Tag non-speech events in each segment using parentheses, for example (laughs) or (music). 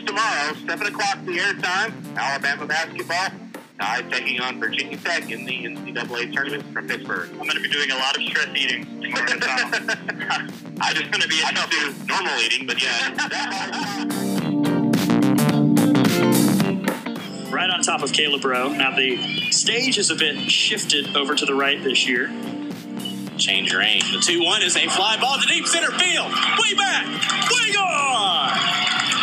And of tomorrow, 7 o'clock the airtime, Alabama basketball. Tide taking on Virginia Tech in the NCAA tournament from Pittsburgh. I'm going to be doing a lot of stress eating tomorrow in town. (laughs) I just going to be I don't normal eating, but yeah. (laughs) right on top of Caleb Rowe. Now the stage is a bit shifted over to the right this year. Change your aim. The 2 1 is a fly ball to deep center field. Way back. Way gone.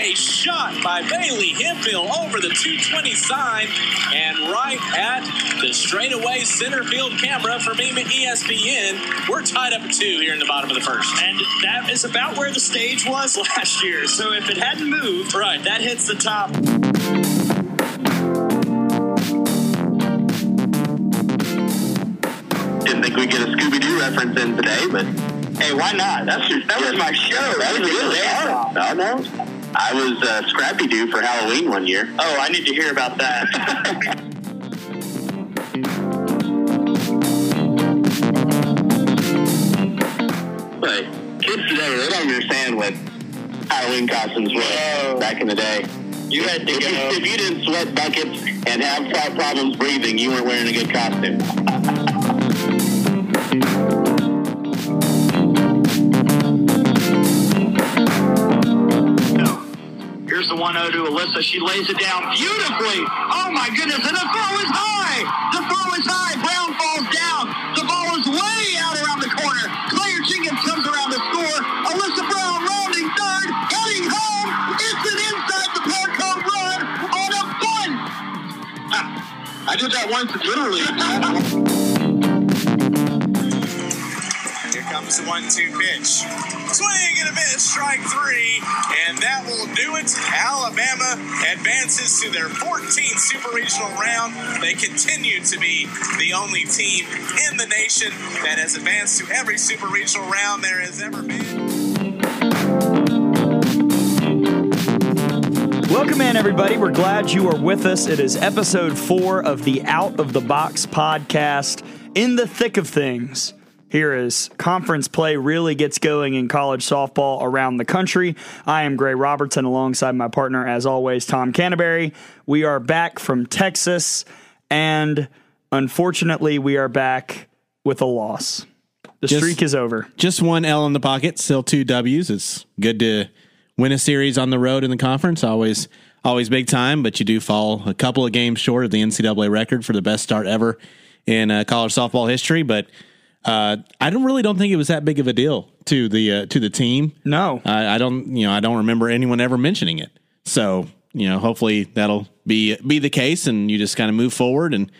What a shot by Bailey Hemphill over the 220 sign and right at the straightaway center field camera from E ESPN. We're tied up at two here in the bottom of the first. And that is about where the stage was (laughs) last year. So if it hadn't moved, right, that hits the top. Didn't think we'd get a Scooby Doo reference in today, but hey, why not? That's just, that was my show. That was a good day. No, no. I was uh, Scrappy Doo for Halloween one year. Oh, I need to hear about that. (laughs) But kids today, they don't understand what Halloween costumes were back in the day. You had to If you, if you didn't sweat buckets and have problems breathing, you weren't wearing a good costume. (laughs) Here's the 1 0 to Alyssa. She lays it down beautifully. Oh my goodness. And the throw is high. The throw is high. Brown falls down. The ball is way out around the corner. Claire Jenkins comes around to score. Alyssa Brown rounding third. Heading home. It's an inside the park home run on a bunt. (laughs) I did that once, literally. Comes the one-two pitch. Swing and a miss, strike three, and that will do it. Alabama advances to their 14th Super Regional round. They continue to be the only team in the nation that has advanced to every Super Regional round there has ever been. Welcome in, everybody. We're glad you are with us. It is episode four of the Out of the Box podcast. In the thick of things, here is conference play really gets going in college softball around the country. I am Gray Robertson alongside my partner, as always, Tom Canterbury. We are back from Texas, and unfortunately, we are back with a loss. The Just- streak is over. just one L in the pocket, still two W's. It's good to win a series on the road in the conference. Always, always big time, but you do fall a couple of games short of the NCAA record for the best start ever in uh, college softball history. But uh, I don't really don't think it was that big of a deal to the uh, to the team. No. I, I don't, you know, I don't remember anyone ever mentioning it. So, you know, hopefully that'll be be the case, and you just kind of move forward. And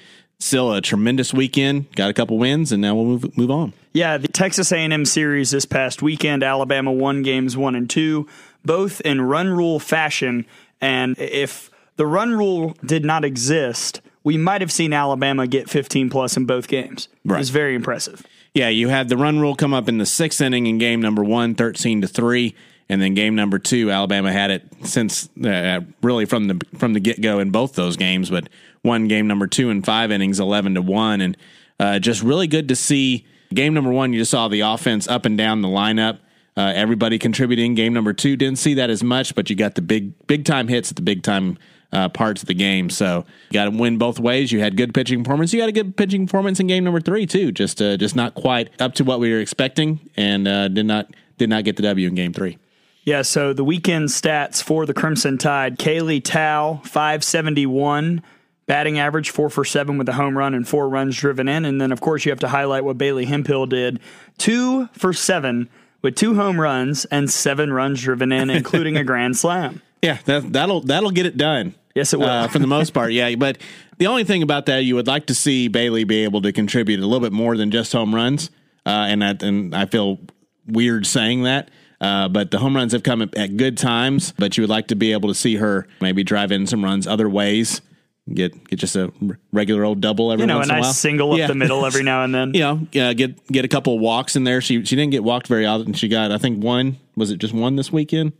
still a tremendous weekend. Got a couple wins, and now we'll move move on. Yeah, the Texas A&M series this past weekend, Alabama won games 1 and 2, both in run rule fashion, and if the run rule did not exist, we might have seen Alabama get 15 plus in both games. It was very impressive. Yeah, you had the run rule come up in the sixth inning in game number one, 13 to three, and then game number two, Alabama had it since uh, really from the from the get go in both those games, but won game number two in five innings, 11 to one, and uh, just really good to see. Game number one, you just saw the offense up and down the lineup. Uh, everybody contributing. Game number two didn't see that as much, but you got the big big time hits at the big time uh, parts of the game. So you got to win both ways. You had good pitching performance. You got a good pitching performance in game number three too. Just uh, just not quite up to what we were expecting, and uh, did not did not get the W in game three. Yeah, so the weekend stats for the Crimson Tide Kaylee Tow, 571, batting average, four for seven with a home run and four runs driven in. And then, of course, you have to highlight what Bailey Hemphill did two for seven with two home runs and seven runs driven in, (laughs) including a grand slam. Yeah, that, that'll that'll get it done. Yes, it will. Uh, for the most part, yeah. But the only thing about that, you would like to see Bailey be able to contribute a little bit more than just home runs. Uh, and that, and I feel weird saying that. Uh, but the home runs have come at, at good times. But you would like to be able to see her maybe drive in some runs other ways. Get get just a regular old double every You know, a once in a nice while. single up Yeah. the middle every now and then. (laughs) you know, uh, get get a couple walks in there. She she didn't get walked very often. She got I think one. Was it just one this weekend?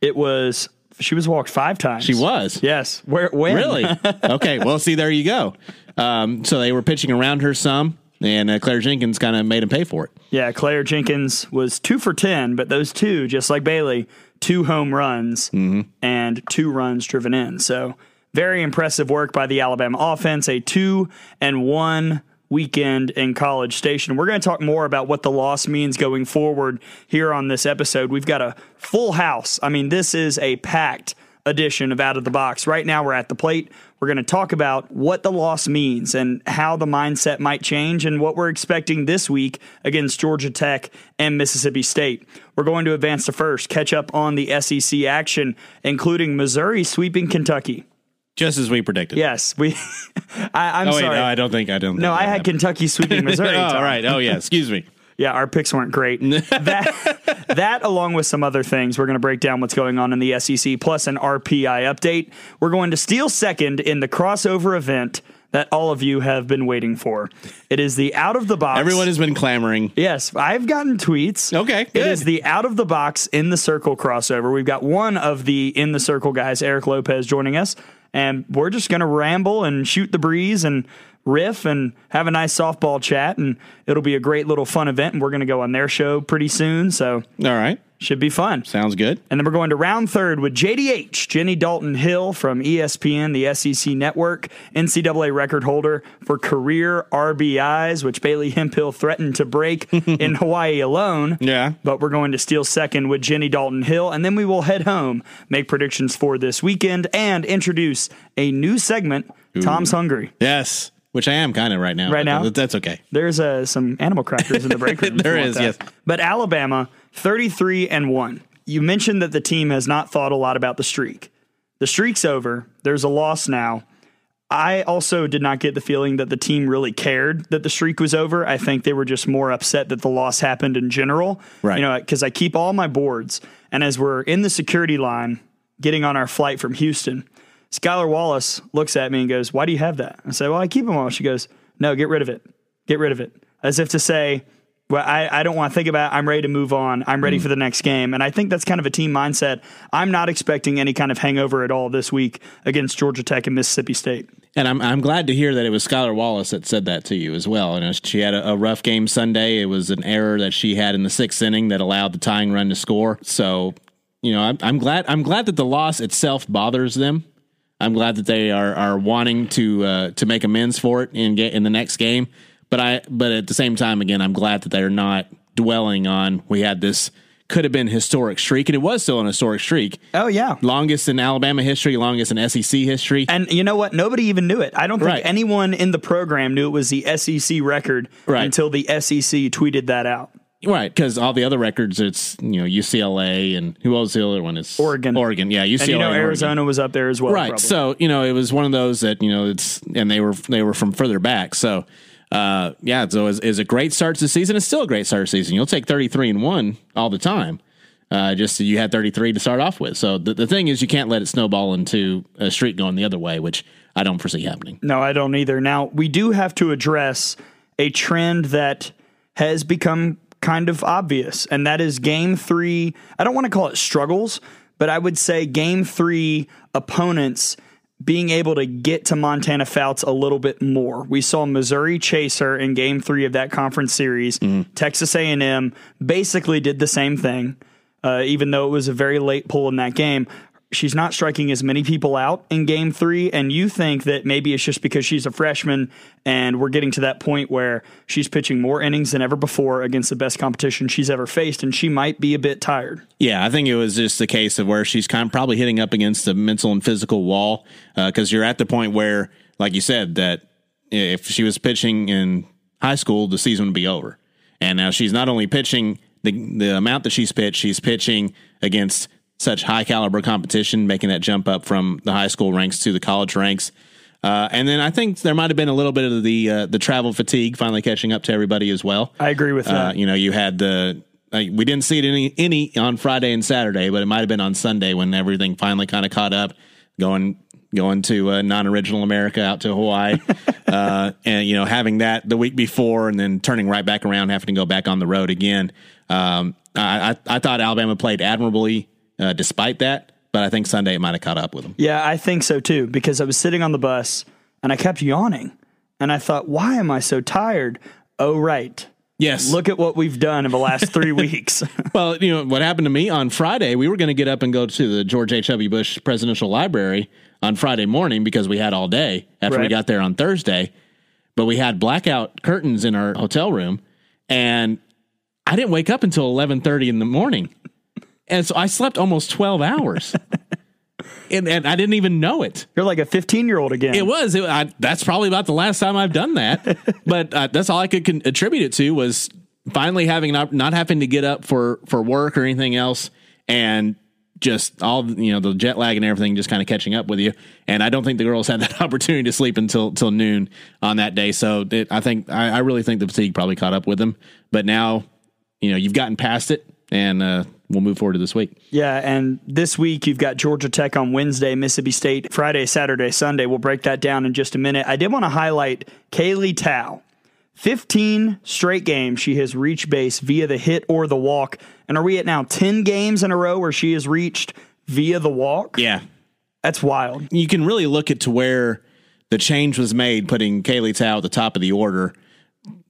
It was she was walked five times. She was. Yes. Where when? Really? (laughs) okay. Well, see, there you go. Um, so they were pitching around her some, and uh, Claire Jenkins kind of made him pay for it. Yeah, Claire Jenkins was two for 10, but those two, just like Bailey, two home runs and two runs driven in. So very impressive work by the Alabama offense. A two and one weekend in College Station. We're going to talk more about what the loss means going forward here on this episode. We've got a full house. I mean, this is a packed edition of Out of the Box. Right now, we're at the plate. We're going to talk about what the loss means and how the mindset might change and what we're expecting this week against Georgia Tech and Mississippi State. We're going to advance to first, catch up on the SEC action, including Missouri sweeping Kentucky. Just as we predicted. Yes, we. (laughs) I, I'm Oh wait, sorry. no, I don't think I don't. no, I had happened. Kentucky sweeping Missouri. (laughs) oh Tom. right. Oh yeah. Excuse me. (laughs) Yeah, our picks weren't great. that, that, along with some other things, we're going to break down what's going on in the SEC, plus an RPI update. We're going to steal second in the crossover event that all of you have been waiting for. It is the out of the box. Everyone has been clamoring. Yes, I've gotten tweets. Okay, It good. is the out of the box in the circle crossover. We've got one of the in the circle guys, Eric Lopez, joining us, and we're just going to ramble and shoot the breeze and riff and have a nice softball chat, and it'll be a great little fun event. And we're going to go on their show pretty soon, so All right. Should be fun. Sounds good. And then we're going to round third with JDH, Jenny Dalton Hill from ESPN, the SEC network, NCAA record holder for career RBIs, which Bailey Hemphill threatened to break (laughs) in Hawaii alone. Yeah. But we're going to steal second with Jenny Dalton Hill. And then we will head home, make predictions for this weekend, and introduce a new segment, Tom's Hungry. Yes. Which I am kind of right now. Right now? That's okay. There's uh, some animal crackers in the break (laughs) room. There is, yes. But Alabama, 33 and 1. You mentioned that the team has not thought a lot about the streak. The streak's over. There's a loss now. I also did not get the feeling that the team really cared that the streak was over. I think they were just more upset that the loss happened in general. Right. You know, because I keep all my boards, and as we're in the security line getting on our flight from Houston, Skylar Wallace looks at me and goes, "Why do you have that?" I say, "Well, I keep them all." She goes, "No, get rid of it. Get rid of it." As if to say, "Well, I, I don't want to think about. it. I'm ready to move on. I'm ready hmm. for the next game." And I think that's kind of a team mindset. I'm not expecting any kind of hangover at all this week against Georgia Tech and Mississippi State. And I'm I'm glad to hear that it was Skylar Wallace that said that to you as well. And she had a, a rough game Sunday. It was an error that she had in the sixth inning that allowed the tying run to score. So, you know, I'm, I'm glad I'm glad that the loss itself bothers them. I'm glad that they are are wanting to uh, to make amends for it in ga- in the next game. But I but at the same time, again, I'm glad that they're not dwelling on we had this could have been historic streak, and it was still an historic streak. Oh yeah. Longest in Alabama history, longest in SEC history. And you know what? Nobody even knew it. I don't think Right. anyone in the program knew it was the SEC record Right. until the SEC tweeted that out. Right, because all the other records, it's you know UCLA and who else the other one is Oregon. Oregon, yeah, UCLA. And you know and Oregon. Arizona was up there as well. right? probably. So you know it was one of those that you know it's and they were they were from further back. So uh, yeah, so it's, it's a great start to the season. It's still a great start to the season. You'll take thirty three and one all the time. Uh, just so you had 33 to start off with. So the, the thing is, you can't let it snowball into a streak going the other way, which I don't foresee happening. No, I don't either. Now, we do have to address a trend that has become kind of obvious, and that is game three. I don't want to call it struggles, but I would say game three opponents being able to get to Montana Fouts a little bit more. We saw Missouri chase her in game three of that conference series. Texas A&M basically did the same thing, uh, even though it was a very late pull in that game she's not striking as many people out in game three, and you think that maybe it's just because she's a freshman and we're getting to that point where she's pitching more innings than ever before against the best competition she's ever faced, and she might be a bit tired. Yeah, I think it was just a case of where she's kind of probably hitting up against a mental and physical wall uh, because you're at the point where, like you said, that if she was pitching in high school, the season would be over. And now she's not only pitching the the amount that she's pitched, she's pitching against such high caliber competition, making that jump up from the high school ranks to the college ranks. Uh, and then I think there might have been a little bit of the uh, the travel fatigue finally catching up to everybody as well. I agree with Uh, that. you know, you had the uh, we didn't see it any any on Friday and Saturday, but it might have been on Sunday when everything finally kind of caught up. Going going to uh, non-original America out to Hawaii, (laughs) uh, and you know having that the week before, and then turning right back around, having to go back on the road again. Um, I, I I thought Alabama played admirably uh, despite that, but I think Sunday it might have caught up with him. Yeah, I think so too, because I was sitting on the bus and I kept yawning. And I thought, why am I so tired? Oh, right. Yes, Look at what we've done in the last three (laughs) weeks. (laughs) Well, you know what happened to me on Friday. We were going to get up and go to the George H. W. Bush Presidential Library on Friday morning because we had all day after we got there on Thursday. But we had blackout curtains in our hotel room, and I didn't wake up until eleven thirty in the morning, and so I slept almost twelve hours, (laughs) and, and I didn't even know it. You're like a 15 year old again. It was. It, I, that's probably about the last time I've done that. (laughs) but uh, that's all I could con- attribute it to was finally having not, not having to get up for for work or anything else, and just all you know the jet lag and everything just kind of catching up with you. And I don't think the girls had that (laughs) opportunity to sleep until till noon on that day. So it, I think I, I really think the fatigue probably caught up with them. But now, you know, you've gotten past it, and uh, we'll move forward to this week. Yeah, and this week you've got Georgia Tech on Wednesday, Mississippi State Friday, Saturday, Sunday. We'll break that down in just a minute. I did want to highlight Kaylee Tow. 15 straight games she has reached base via the hit or the walk. And are we at now 10 games in a row where she has reached via the walk? Yeah, That's wild. you can really look at to where the change was made, putting Kaylee Tow at the top of the order.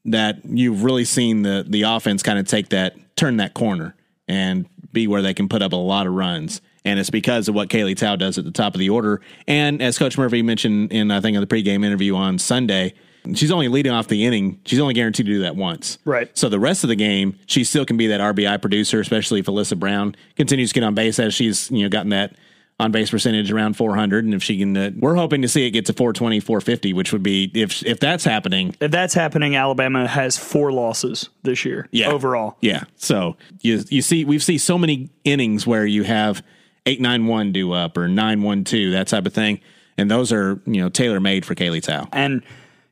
That you've really seen the the offense kind of take that turn that corner and be where they can put up a lot of runs. And it's because of what Kaylee Tow does at the top of the order. And as Coach Murphy mentioned in I think in the pregame interview on Sunday, she's only leading off the inning. She's only guaranteed to do that once. Right. So the rest of the game, she still can be that RBI producer, especially if Alyssa Brown continues to get on base as she's you know gotten that on base percentage around 400, and if she can, uh, we're hoping to see it get to 420, 450, which would be if if that's happening. If that's happening, Alabama has four losses this year Yeah. overall. Yeah. So you you see we've seen so many innings where you have eight nine one do up or nine one two that type of thing, and those are you know tailor made for Kaylee Tow. And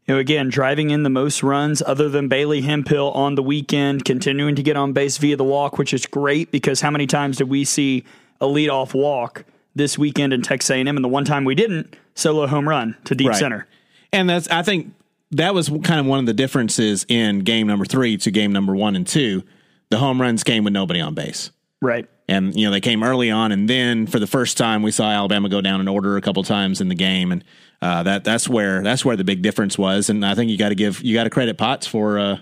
you know, again, driving in the most runs other than Bailey Hemphill on the weekend, continuing to get on base via the walk, which is great because how many times did we see a leadoff walk this weekend in Texas A&M, and the one time we didn't, solo home run to deep Right. center. And that's I think that was kind of one of the differences in game number three to game number one and two. The home runs came with nobody on base. Right. And you know they came early on, and then for the first time we saw Alabama go down in order a couple times in the game, and uh, that that's where that's where the big difference was. And I think you got to give you got to credit Potts for uh,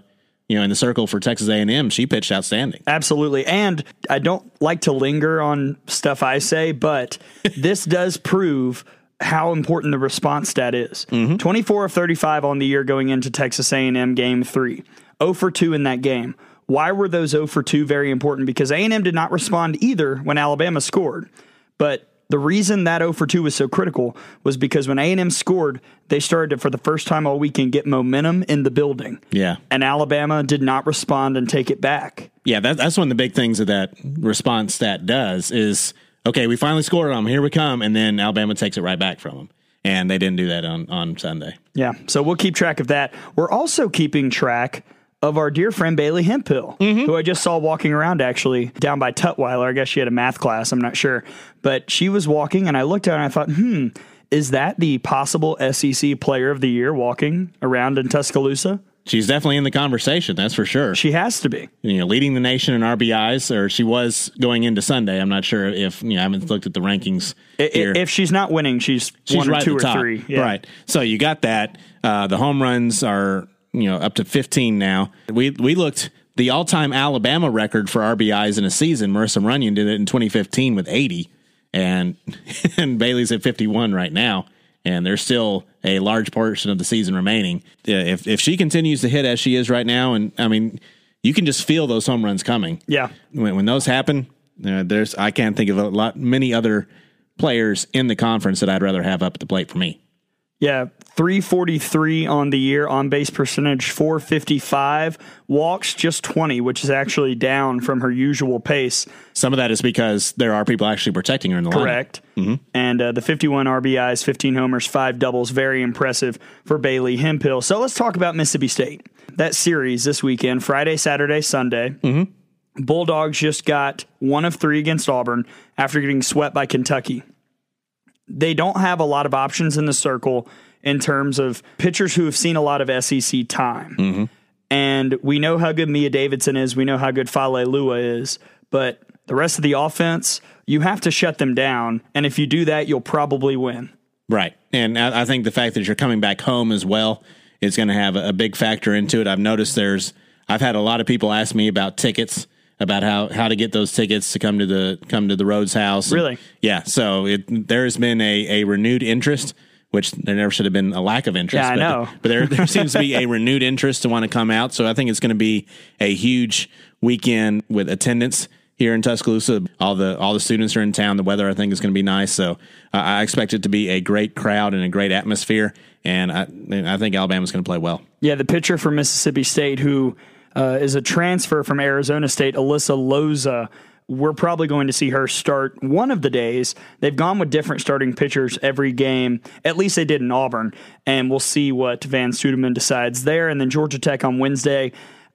you know in the circle for Texas A and M. She pitched outstanding. Absolutely. And I don't like to linger on stuff I say, but (laughs) this does prove how important the response stat is. Mm-hmm. 24 of 35 on the year going into Texas A&M game 3. 0 for 2 in that game. Why were those 0 for 2 very important? Because A&M did not respond either when Alabama scored. But the reason that 0 for 2 was so critical was because when A&M scored, they started to, for the first time all weekend, get momentum in the building. Yeah, And Alabama did not respond and take it back. yeah. That, that's one of the big things that that response stat does is okay. We finally scored on them. Here we come, and then Alabama takes it right back from them. And they didn't do that on on Sunday. Yeah, so we'll keep track of that. We're also keeping track of our dear friend Bailey Hemphill, who I just saw walking around actually down by Tutwiler. I guess she had a math class, I'm not sure. But she was walking, and I looked at her and I thought, hmm, is that the possible SEC player of the year walking around in Tuscaloosa? She's definitely in the conversation. That's for sure. She has to be. you know, leading the nation in RBIs, or she was going into Sunday. I'm not sure if you know. I haven't looked at the rankings I- I- here. If she's not winning, she's, She's one or right two or top. three. Yeah. Right. So you got that. Uh, the home runs are you know up to 15 now. We we looked the all time Alabama record for RBIs in a season. Marissa Runyon did it in 2015 with 80, and (laughs) and Bailey's at 51 right now. And there's still a large portion of the season remaining. Yeah, If if she continues to hit as she is right now, and I mean, you can just feel those home runs coming Yeah. when, when those happen, uh, there's I can't think of a lot many other players in the conference that I'd rather have up at the plate for me. Yeah, 343 on the year, on base percentage 455, walks just 20, which is actually down from her usual pace. Some of that is because there are people actually protecting her in the line. Correct. And uh, the 51 RBIs, 15 homers, five doubles, very impressive for Bailey Hemphill. So let's talk about Mississippi State. That series this weekend, Friday, Saturday, Sunday. Bulldogs just got one of three against Auburn after getting swept by Kentucky. They don't have a lot of options in the circle in terms of pitchers who have seen a lot of SEC time. Mm-hmm. And we know how good Mia Davidson is. We know how good Fa Leilua is. But the rest of the offense, you have to shut them down. And if you do that, you'll probably win. Right. And I, I think the fact that you're coming back home as well is going to have a, a big factor into it. I've noticed there's, I've had a lot of people ask me about tickets, about how, how to get those tickets to come to the come to the Rhoads House. Really? yeah. So it, there has been a, a renewed interest, which there never should have been a lack of interest. Yeah, I but, know. But there there seems to be a (laughs) renewed interest to want to come out. So I think it's going to be a huge weekend with attendance here in Tuscaloosa. All the all the students are in town. The weather I think is going to be nice. So uh, I expect it to be a great crowd and a great atmosphere. And I, and I think Alabama's going to play well. Yeah, the pitcher from Mississippi State, who uh, is a transfer from Arizona State, Alyssa Loza. We're probably going to see her start one of the days. They've gone with different starting pitchers every game. At least they did in Auburn. And we'll see what Vann Stuedeman decides there. And then Georgia Tech on Wednesday.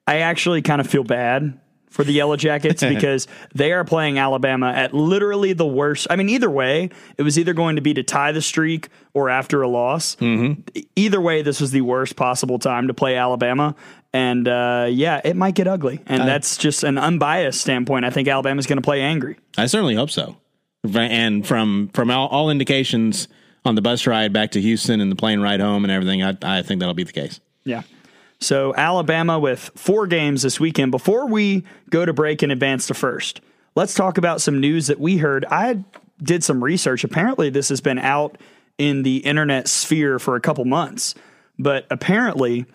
I actually kind of feel bad for the Yellow Jackets (laughs) because they are playing Alabama at literally the worst. I mean, either way, it was either going to be to tie the streak or after a loss. Mm-hmm. Either way, this was the worst possible time to play Alabama. And uh, yeah, it might get ugly. And that's just an unbiased standpoint. I think Alabama's going to play angry. I certainly hope so. And from from all, all indications on the bus ride back to Houston and the plane ride home and everything, I, I think that'll be the case. Yeah. So Alabama with four games this weekend. Before we go to break and advance to first, let's talk about some news that we heard. I did some research. Apparently, this has been out in the internet sphere for a couple months, but apparently,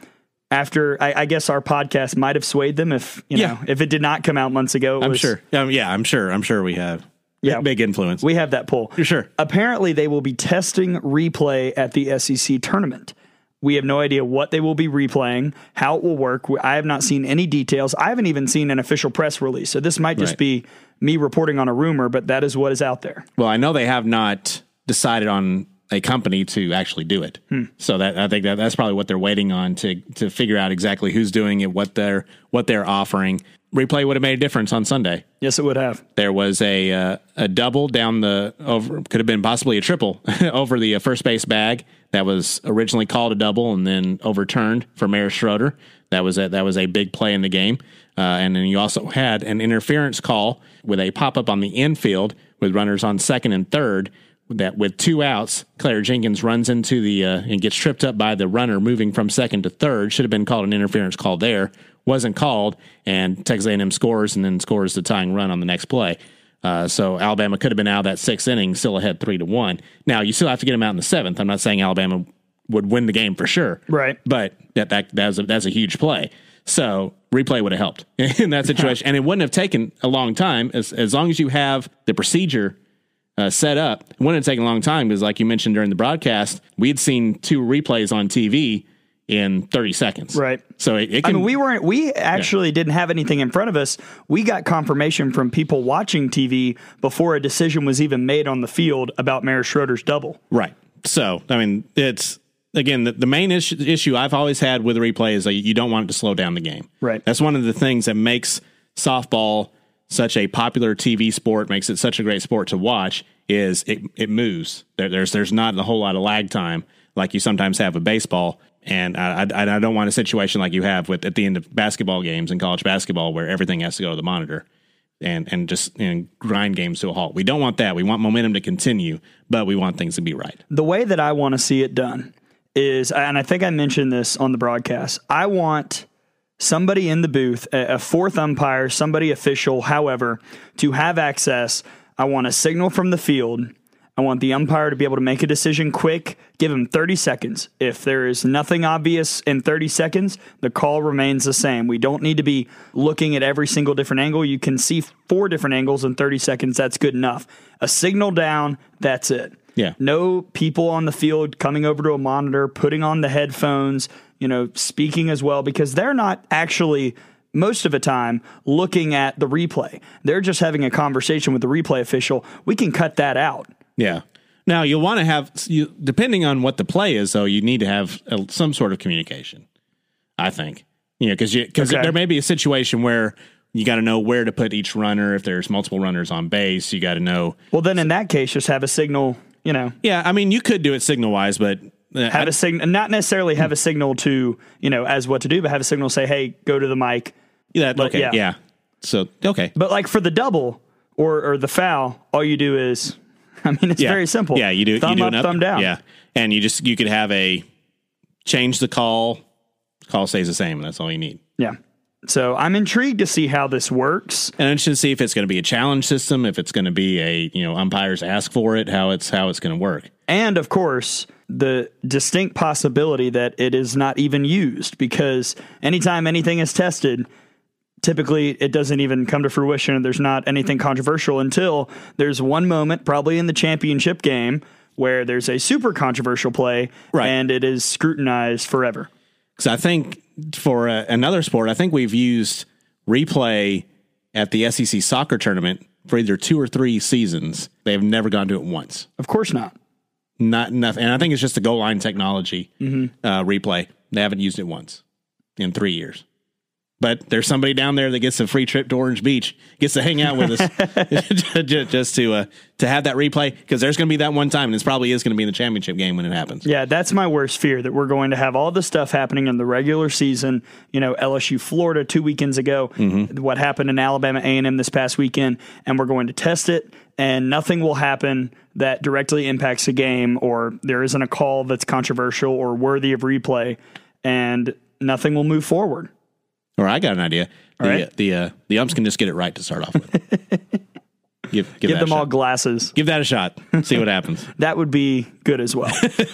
after I, I guess our podcast might have swayed them if you Yeah. know if it did not come out months ago. I'm was- sure. Um, yeah, I'm sure. I'm sure we have. Yeah. big influence. We have that poll. Sure. Apparently, they will be testing replay at the SEC tournament. We have no idea what they will be replaying, how it will work. I have not seen any details. I haven't even seen an official press release. So this might just Right. be me reporting on a rumor, but that is what is out there. Well, I know they have not decided on a company to actually do it. So that I think that that's probably what they're waiting on to to figure out exactly who's doing it, what they're what they're offering. Replay would have made a difference on Sunday. Yes, it would have. There was a uh, a double down the over could have been possibly a triple (laughs) over the uh, first base bag that was originally called a double and then overturned for Maris Schroeder. That was a, that was a big play in the game. Uh, and then you also had an interference call with a pop up on the infield with runners on second and third. That with two outs, Claire Jenkins runs into the uh, and gets tripped up by the runner moving from second to third. Should have been called an interference call there. Wasn't called, and Texas A&M scores and then scores the tying run on the next play. Uh, so Alabama could have been out of that sixth inning, still ahead three to one. Now you still have to get them out in the seventh. I'm not saying Alabama would win the game for sure, Right. But that that that's a, that's a huge play. So replay would have helped (laughs) in that situation, and it wouldn't have taken a long time as as long as you have the procedure uh, set up. It wouldn't have taken a long time because, like you mentioned during the broadcast, we had seen two replays on TV in 30 seconds. Right. So it, it I can. mean, we weren't. We actually didn't have anything in front of us. We got confirmation from people watching TV before a decision was even made on the field about Maris Schroeder's double. Right. So, I mean, it's again the, the main issue, issue I've always had with replay is that you don't want it to slow down the game. Right. That's one of the things that makes softball such a popular TV sport, makes it such a great sport to watch. Is it it moves? There, there's there's not a whole lot of lag time like you sometimes have with baseball. And I, I, I don't want a situation like you have with at the end of basketball games in college basketball where everything has to go to the monitor and and just and grind games to a halt. We don't want that. We want momentum to continue, but we want things to be right. the way that I want to see it done is, and I think I mentioned this on the broadcast, I want somebody in the booth, a fourth umpire, somebody official, however, to have access. I want a signal from the field. I want the umpire to be able to make a decision quick, give him 30 seconds. If there is nothing obvious in 30 seconds, the call remains the same. We don't need to be looking at every single different angle. You can see four different angles in 30 seconds. That's good enough. A signal down, that's it. Yeah. No people on the field coming over to a monitor, putting on the headphones, you know, speaking as well, because they're not actually most of the time looking at the replay. They're just having a conversation with the replay official. We can cut that out. Yeah. Now you'll want to have you depending on what the play is, though. You need to have uh some sort of communication. I think you know because because Okay. there may be a situation where you got to know where to put each runner. If there's multiple runners on base, you got to know. Well, then in that case, just have a signal, you know, Yeah, I mean you could do it signal wise, but have I- a signal, not necessarily have a hmm. signal to, you know, as what to do, but have a signal say, hey, go to the mic. yeah, okay, yeah. yeah. So okay, But like for the double or, or the foul, all you do is, (laughs) I mean, it's yeah. very simple. Yeah, you do thumb you do up, an thumb down. Yeah, and you just you could have a change the call. Call stays the same, and that's all you need. Yeah. So I'm intrigued to see how this works. And I'm interested to see if it's going to be a challenge system, if it's going to be a you know umpires ask for it, how it's how it's going to work. And of course, the distinct possibility that it is not even used because anytime anything is tested, typically it doesn't even come to fruition and there's not anything controversial until there's one moment, probably in the championship game, where there's a super controversial play Right. and it is scrutinized forever. Because I think for uh, another sport, I think we've used replay at the SEC soccer tournament for either two or three seasons. They have never gone to it once. Of course not. Not nothing. And I think it's just the goal line technology Mm-hmm. uh, replay. They haven't used it once in three years. But there's somebody down there that gets a free trip to Orange Beach, gets to hang out with us, (laughs) (laughs) just, to uh, to have that replay because there's going to be that one time, and this probably is going to be in the championship game when it happens. Yeah, that's my worst fear that we're going to have all this stuff happening in the regular season. You know, LSU, Florida, two weekends ago. What happened in Alabama A and M this past weekend, and we're going to test it, and nothing will happen that directly impacts the game, or there isn't a call that's controversial or worthy of replay, and nothing will move forward. Or I got an idea. The All right. uh, the uh, the umps can just get it right to start off with. (laughs) give give, Give them all glasses. give that a shot. See what happens. (laughs) That would be good as well.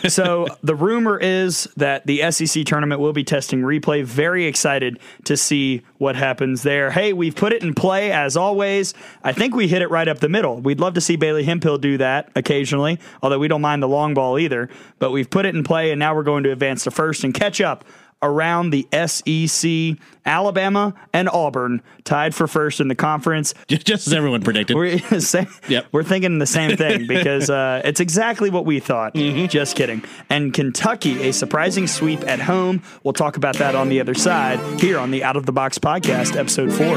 so the rumor is that the SEC tournament will be testing replay. Very excited to see what happens there. Hey, we've put it in play as always. I think we hit it right up the middle. We'd love to see Bailey Hemphill do that occasionally, although we don't mind the long ball either. But we've put it in play, and now we're going to advance to first and catch up around the SEC. Alabama and Auburn tied for first in the conference. (laughs) just, as everyone predicted. We're (laughs) say, Yep. we're thinking the same thing (laughs) because uh, it's exactly what we thought. Just kidding. And Kentucky, a surprising sweep at home. We'll talk about that on the other side here on the Out of the Box podcast, episode four.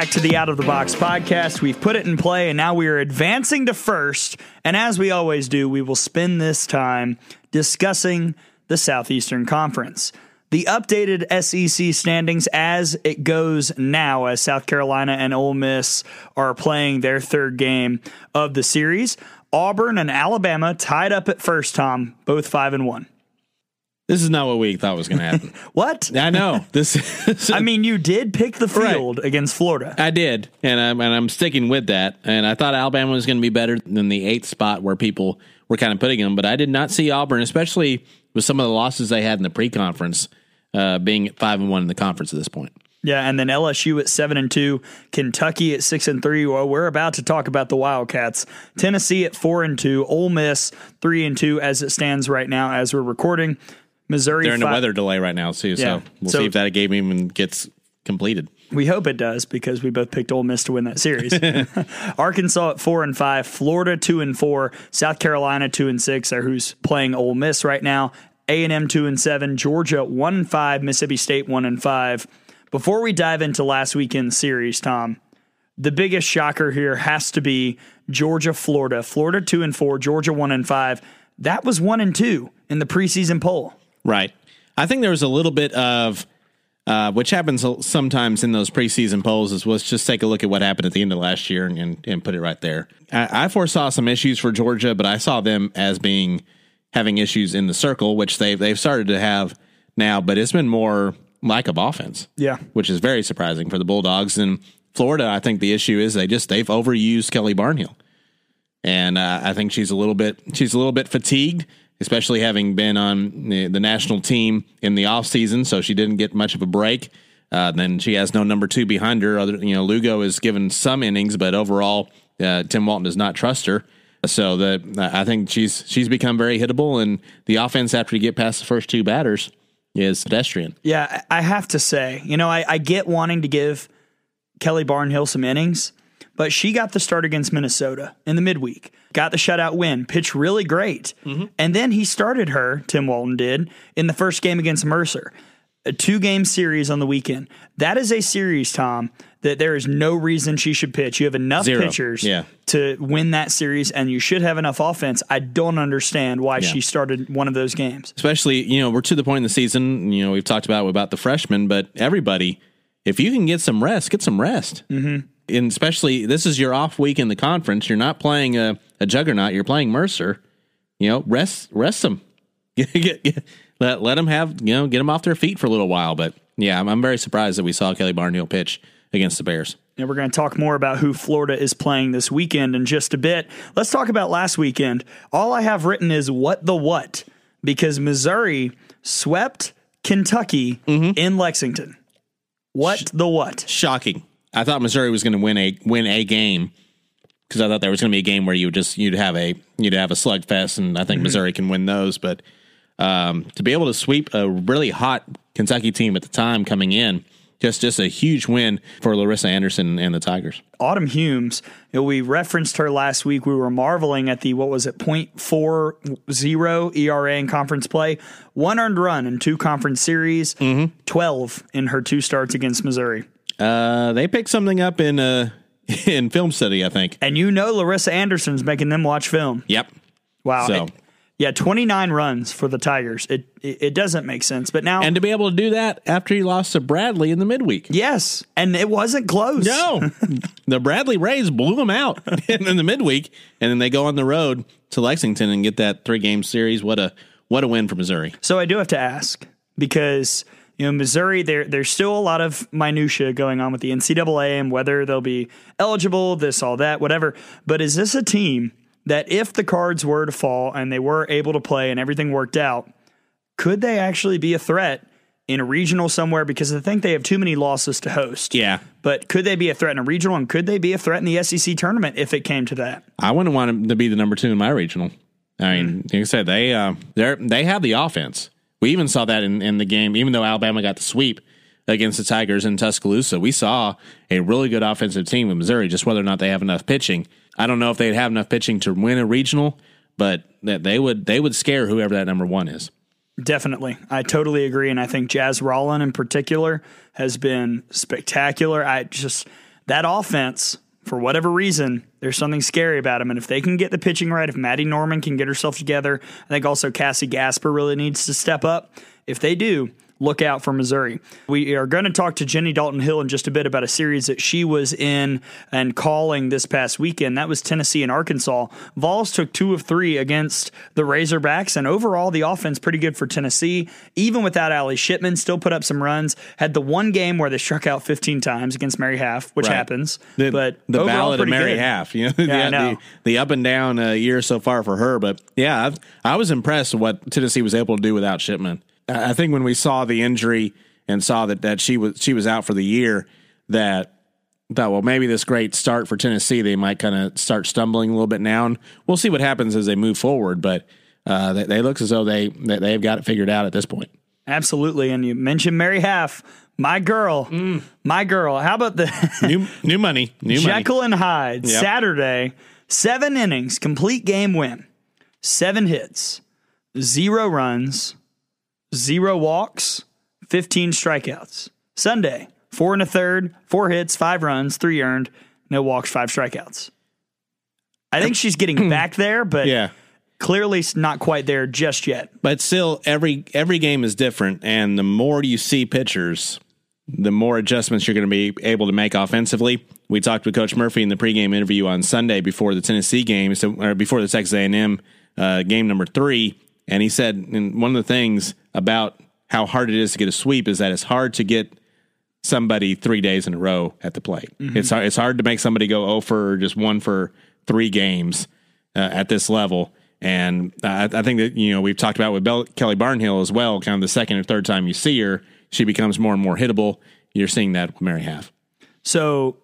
Back to the Out of the Box podcast. We've put it in play and now we are advancing to first. And as we always do, we will spend this time discussing the Southeastern Conference. The updated SEC standings as it goes now, as South Carolina and Ole Miss are playing their third game of the series. Auburn and Alabama tied up at first, Tom, both five and one. This is not what we thought was going to happen. (laughs) What? I know this. I mean, you did pick the field against Florida. I did, and I'm and I'm sticking with that. And I thought Alabama was going to be better than the eighth spot where people were kind of putting them, but I did not see Auburn, especially with some of the losses they had in the pre-conference, uh, being at five and one in the conference at this point. Yeah, and then LSU at seven and two, Kentucky at six and three. Well, we're about to talk about the Wildcats. Tennessee at four and two, Ole Miss three and two as it stands right now as we're recording. Missouri, They're in a weather delay right now too, Yeah. so we'll So- see if that game even gets completed. We hope it does because we both picked Ole Miss to win that series. (laughs) Arkansas at four and five, Florida two and four, South Carolina two and six are who's playing Ole Miss right now. A and M two and seven, Georgia one and five, Mississippi State one and five. Before we dive into last weekend's series, Tom, the biggest shocker here has to be Georgia, Florida. Florida two and four, Georgia one and five. That was one and two in the preseason poll. Right. I think there was a little bit of, uh, which happens sometimes in those preseason polls, is let's just take a look at what happened at the end of last year and, and, and put it right there. I, I foresaw some issues for Georgia, but I saw them as being having issues in the circle, which they've they've started to have now. But it's been more lack of offense, Yeah. which is very surprising for the Bulldogs. And Florida, I think the issue is they just they've overused Kelly Barnhill. and uh, I think she's a little bit she's a little bit fatigued, especially having been on the, national team in the off season, so she didn't get much of a break. Uh, then she has no number two behind her. Other, you know, Lugo is given some innings, but overall, uh, Tim Walton does not trust her. So that I think she's she's become very hittable, and the offense after you get past the first two batters is pedestrian. Yeah, I have to say, you know, I, I get wanting to give Kelly Barnhill some innings, but she got the start against Minnesota in the midweek, got the shutout win, pitched really great. And then he started her, Tim Walton did, in the first game against Mercer. A two game series on the weekend. That is a series, Tom, that there is no reason she should pitch. You have enough Zero. pitchers Yeah. to win that series, and you should have enough offense. I don't understand why she started one of those games. especially you know we're to the point in the season you know we've talked about about the freshmen but everybody if you can get some rest get some rest mm-hmm. And especially this is your off week in the conference you're not playing a, a juggernaut you're playing mercer you know rest rest them (laughs) Get- get- get- let, let them have you know get them off their feet for a little while but yeah i'm, I'm very surprised that we saw kelly barnhill pitch against the bears And we're going to talk more about who Florida is playing this weekend in just a bit. Let's talk about last weekend. All I have written is what the what, because Missouri swept Kentucky mm-hmm. in Lexington. What the what? shocking. I thought Missouri was going to win a win a game because I thought there was going to be a game where you would just you'd have a you'd have a slugfest, and I think Missouri can win those. But um, to be able to sweep a really hot Kentucky team at the time coming in, just just a huge win for Larissa Anderson and the Tigers. Autumn Humes, you know, we referenced her last week. We were marveling at the, what was it, 0.40 ERA in conference play. One earned run in two conference series, 12 in her two starts against Missouri. Uh, they picked something up in uh, (laughs) in film study, I think. And you know Larissa Anderson's making them watch film. Yep. Wow. So- It- yeah, 29 runs for the Tigers. It, it it doesn't make sense. But now And to be able to do that after he lost to Bradley in the midweek. yes, and it wasn't close. No, (laughs) the Bradley Rays blew them out (laughs) in, in the midweek, and then they go on the road to Lexington and get that three game series. What a what a win for Missouri! So I do have to ask because you know Missouri there there's still a lot of minutia going on with the NCAA and whether they'll be eligible, this all that, whatever. But is this a team that if the cards were to fall and they were able to play and everything worked out, could they actually be a threat in a regional somewhere? Because I think they have too many losses to host. Yeah, But could they be a threat in a regional and could they be a threat in the SEC tournament if it came to that? I wouldn't want them to be the number two in my regional. I mean, like I said, they uh, they they have the offense. We even saw that in, in the game, even though Alabama got the sweep against the Tigers in Tuscaloosa. We saw a really good offensive team with Missouri. Just whether or not they have enough pitching, I don't know if they'd have enough pitching to win a regional, but that they would they would scare whoever that number one is. Definitely. I totally agree. And I think Jazz Rollin in particular has been spectacular. I just, that offense, for whatever reason, there's something scary about him. And if they can get the pitching right, if Maddie Norman can get herself together, I think also Cassie Gasper really needs to step up. If they do, look out for Missouri. We are going to talk to Jenny Dalton Hill in just a bit about a series that she was in and calling this past weekend. That was Tennessee and Arkansas. Vols took two of three against the Razorbacks, and overall, the offense pretty good for Tennessee. Even without Allie Shipman, still put up some runs. Had the one game where they struck out 15 times against Mary Haff, which Right. happens. The, but the overall, ballad of Mary good. Haff, you know, the, (laughs) Yeah, I know. the the up and down uh, year so far for her. But yeah, I've, I was impressed with what Tennessee was able to do without Shipman. I think when we saw the injury and saw that that she was she was out for the year, that thought, well, maybe this great start for Tennessee, they might kind of start stumbling a little bit now, and we'll see what happens as they move forward. But uh, they, they look as though they they- they've got it figured out at this point. Absolutely. And you mentioned Mary Haff, my girl, my girl. How about the (laughs) New new money, new money. Jekyll and Hyde Yep. Saturday, seven innings, complete game win, seven hits, zero runs, zero walks, 15 strikeouts. Sunday, four and a third, four hits, five runs, three earned, no walks, five strikeouts. I think she's getting (clears throat) back there, but Yeah. clearly not quite there just yet. but still every every game is different and the more you see pitchers the more adjustments you're going to be able to make offensively we talked with coach murphy in the pregame interview on sunday before the tennessee game so or before the texas a&m uh, game number three and he said and one of the things about how hard it is to get a sweep is that it's hard to get somebody three days in a row at the plate it's hard, it's hard to make somebody go oh for just one for three games uh, at this level. And I, I think that you know we've talked about with Bell, Kelly Barnhill as well. Kind of the second or third time you see her, she becomes more and more hittable. You're seeing that with Mary Haff. So,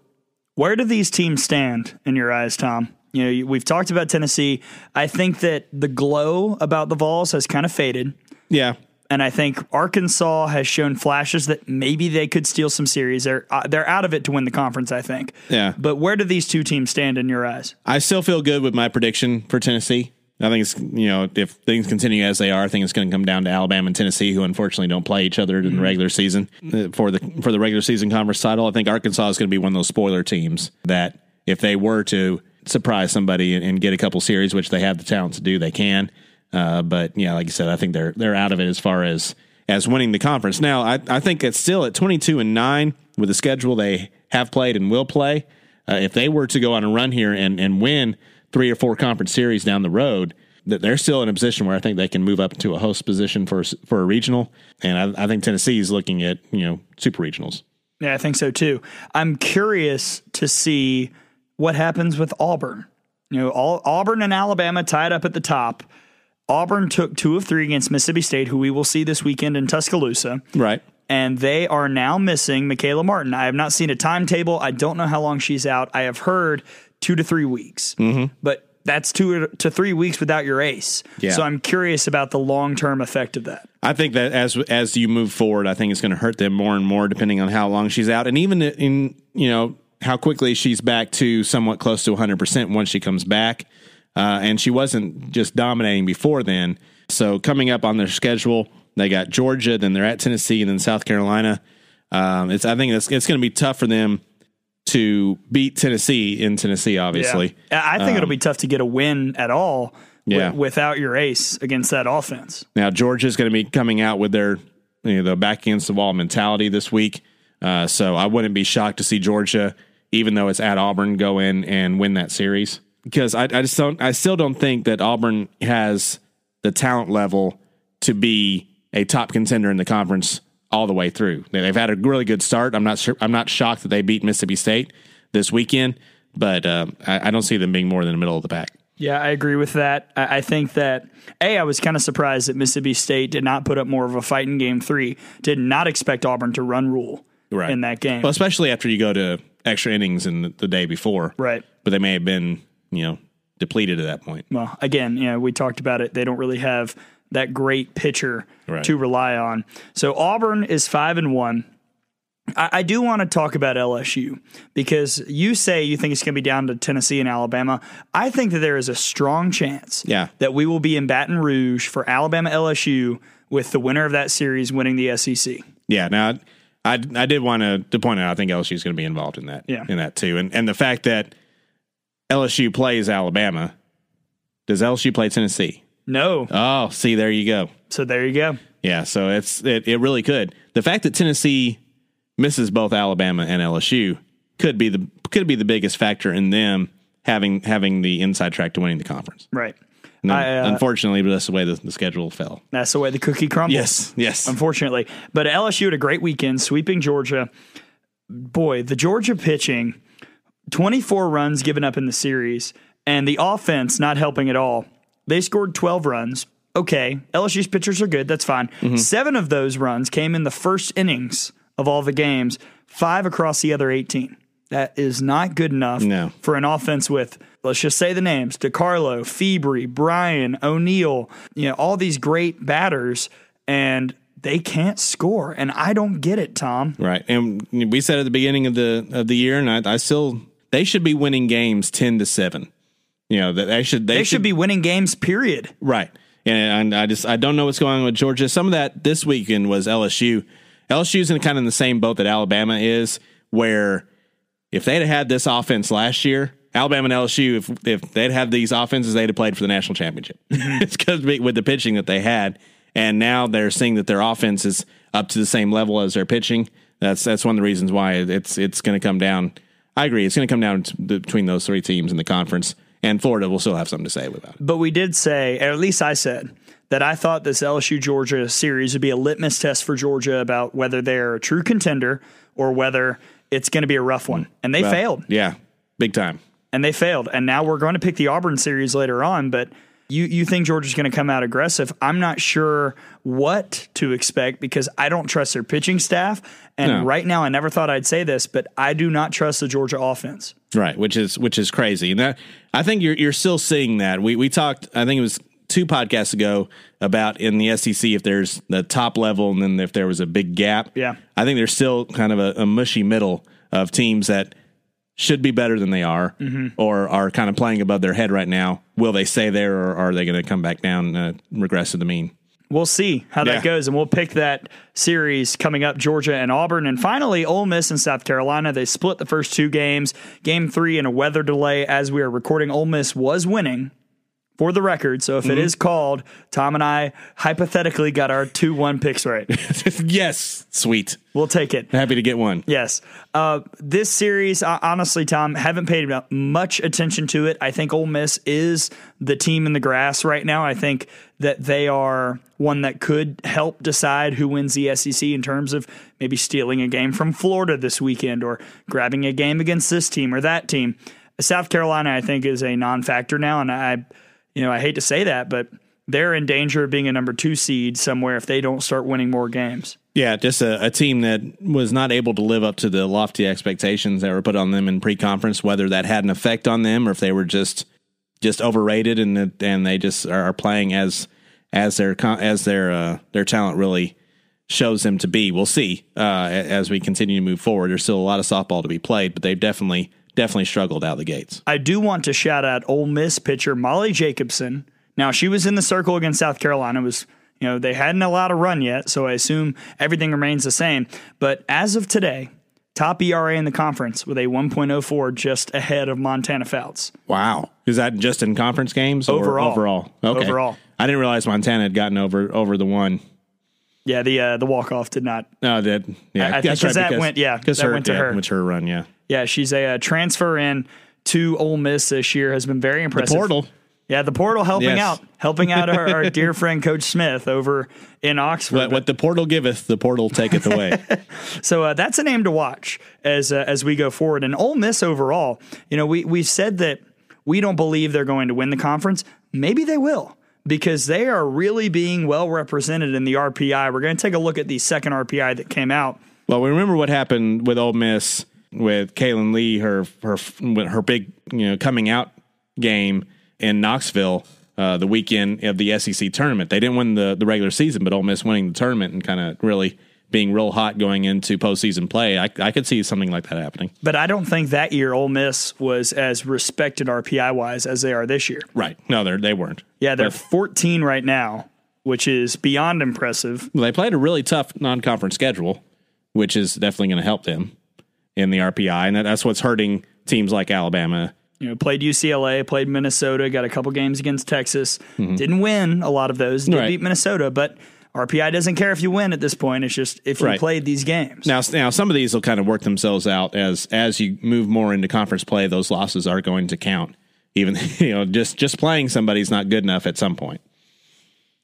where do these teams stand in your eyes, Tom? You know, we've talked about Tennessee. I think that the glow about the Vols has kind of faded. Yeah, and I think Arkansas has shown flashes that maybe they could steal some series. They're uh, they're out of it to win the conference, I think. Yeah. But where do these two teams stand in your eyes? I still feel good with my prediction for Tennessee. I think it's you know if things continue as they are, I think it's going to come down to Alabama and Tennessee, who unfortunately don't play each other in the regular season uh, for the for the regular season conference title. I think Arkansas is going to be one of those spoiler teams that if they were to surprise somebody and, and get a couple series, which they have the talent to do, they can. Uh, but yeah, like I said, I think they're they're out of it as far as as winning the conference. Now, I, I think it's still at twenty two and nine with the schedule they have played and will play. Uh, if they were to go on a run here and and win three or four conference series down the road, that they're still in a position where I think they can move up to a host position for for a regional. And I, I think Tennessee is looking at you know super regionals. Yeah, I think so too. I'm curious to see what happens with Auburn. You know, all, Auburn and Alabama tied up at the top. Auburn took two of three against Mississippi State, who we will see this weekend in Tuscaloosa. Right. and they are now missing Michaela Martin. I have not seen a timetable. I don't know how long she's out. I have heard two to three weeks, mm-hmm. but that's two to three weeks without your ace. Yeah. So I'm curious about the long term effect of that. I think that as as you move forward, I think it's going to hurt them more and more depending on how long she's out, and even in you know how quickly she's back to somewhat close to 100 percent once she comes back. Uh, and she wasn't just dominating before then. So coming up on their schedule, they got Georgia, then they're at Tennessee, and then South Carolina. Um, it's I think it's it's going to be tough for them to beat Tennessee in Tennessee. Obviously, Yeah. I think it'll be tough to get a win at all Yeah. wi- without your ace against that offense. Now Georgia's going to be coming out with their you know the back against the wall mentality this week. Uh, so I wouldn't be shocked to see Georgia, even though it's at Auburn, go in and win that series because I, I just don't. I still don't think that Auburn has the talent level to be a top contender in the conference all the way through. They've had a really good start. I'm not sure. I'm not shocked that they beat Mississippi State this weekend, but um, I, I don't see them being more than the middle of the pack. Yeah, I agree with that. I, I think that a I was kind of surprised that Mississippi State did not put up more of a fight in Game Three. Did not expect Auburn to run rule right. in that game. Well, especially after you go to extra innings in the, the day before. Right. But they may have been, you know, depleted at that point. well, again, you know, we talked about it. They don't really have that great pitcher Right. to rely on. So Auburn is five and one. I, I do want to talk about LSU because you say you think it's going to be down to Tennessee and Alabama. I think that there is a strong chance Yeah. that we will be in Baton Rouge for Alabama LSU with the winner of that series winning the SEC. Yeah. Now, I I did want to, to point out I think LSU is going to be involved in that. Yeah. In that too, and and the fact that LSU plays Alabama, does LSU play Tennessee? No. Oh, see, there you go. So there you go. Yeah. So it's it, it really could. The fact that Tennessee misses both Alabama and LSU could be the could be the biggest factor in them having having the inside track to winning the conference. Right. And I, uh, unfortunately, but that's the way the, the schedule fell. That's the way the cookie crumbles. Yes, yes. Unfortunately. But LSU had a great weekend sweeping Georgia. Boy, the Georgia pitching, 24 runs given up in the series, and the offense not helping at all. They scored 12 runs. Okay, LSU's pitchers are good. That's fine. Mm-hmm. Seven of those runs came in the first innings of all the games, five across the other 18. That is not good enough No. for an offense with, let's just say the names DiCarlo, Febri, Bryan, O'Neill, you know, all these great batters, and they can't score. And I don't get it, Tom. Right, and we said at the beginning of the of the year, and I, I still they should be winning games ten to seven. You know that they should they, They should be winning games, period. right. And I just I don't know what's going on with Georgia. Some of that this weekend was LSU. LSU's in kind of in the same boat that Alabama is, where if they'd have had this offense last year, Alabama and LSU, if if they'd had these offenses, they'd have played for the national championship. Mm-hmm. (laughs) it's because with the pitching that they had, and now they're seeing that their offense is up to the same level as their pitching. That's that's one of the reasons why it's it's going to come down. I agree. It's going to come down to, between those three teams in the conference, and Florida will still have something to say about it. But we did say, or at least I said, that I thought this LSU Georgia series would be a litmus test for Georgia about whether they're a true contender or whether it's going to be a rough one. And they Well, failed. Yeah, big time. And they failed. And now we're going to pick the Auburn series later on, but you you think Georgia's going to come out aggressive? I'm not sure what to expect because I don't trust their pitching staff. And No. right now, I never thought I'd say this, but I do not trust the Georgia offense. Right, which is which is crazy. And that I think you're you're still seeing that. We we talked I think it was two podcasts ago about in the SEC if there's the top level and then if there was a big gap. Yeah. I think there's still kind of a, a mushy middle of teams that should be better than they are or are kind of playing above their head right now. Will they stay there or are they going to come back down uh, regress to the mean? We'll see how Yeah. that goes, and we'll pick that series coming up Georgia and Auburn. And finally, Ole Miss and South Carolina. They split the first two games. Game three in a weather delay as we are recording. Ole Miss was winning for the record. So if Mm-hmm. it is called, Tom and I hypothetically got our 2 1 picks right. (laughs) yes, sweet. We'll take it. Happy to get one. Yes. Uh, this series, honestly, Tom, haven't paid much attention to it. I think Ole Miss is the team in the grass right now. I think that they are one that could help decide who wins the SEC in terms of maybe stealing a game from Florida this weekend or grabbing a game against this team or that team. South Carolina, I think, is a non-factor now, and I, you know, I hate to say that, but they're in danger of being a number two seed somewhere if they don't start winning more games. Yeah, just a, a team that was not able to live up to the lofty expectations that were put on them in pre-conference. Whether that had an effect on them, or if they were just just overrated and and they just are playing as as their as their uh, their talent really shows them to be. We'll see uh, as we continue to move forward. There's still a lot of softball to be played, but they've definitely definitely struggled out the gates. I do want to shout out Ole Miss pitcher Molly Jacobson. Now she was in the circle against South Carolina. It was you know they hadn't allowed a run yet, so I assume everything remains the same. But as of today, top ERA in the conference with a 1.04, just ahead of Montana Fouts. Wow, is that just in conference games or Overall. Overall, okay. Overall. I didn't realize Montana had gotten over over the one. Yeah, the uh, the walk off did not. No, that yeah, I- I think that's 'cause that went- yeah, because that her, went to yeah, her. her run, yeah. Yeah, she's a, uh transfer in to Ole Miss this year has been very impressive. Portal. Yeah, the portal helping Yes. out, helping out our, our (laughs) dear friend Coach Smith over in Oxford. What, what the portal giveth, the portal taketh (laughs) away. So uh, that's a name to watch as uh, as we go forward. And Ole Miss overall, you know, we we've said that we don't believe they're going to win the conference. Maybe they will because they are really being well represented in the RPI. We're going to take a look at the second RPI that came out. well, we remember what happened with Ole Miss with Kaylin Lee, her her with her big you know coming out game in Knoxville. Uh, the weekend of the SEC tournament, they didn't win the, the regular season, but Ole Miss winning the tournament and kind of really being real hot going into postseason play. I, I could see something like that happening. But I don't think that year Ole Miss was as respected RPI wise as they are this year. Right? No, they they weren't. Yeah, they're But- 14 right now, which is beyond impressive. They played a really tough non-conference schedule, which is definitely going to help them in the RPI, and that, that's what's hurting teams like Alabama. You know, played UCLA, played Minnesota, got a couple games against Texas. Didn't win a lot of those. Did Mm-hmm. Right. beat Minnesota, but RPI doesn't care if you win at this point. It's just if you Right. played these games. Now, now some of these will kind of work themselves out as as you move more into conference play. Those losses are going to count. Even (laughs) you know, just just playing somebody's not good enough at some point.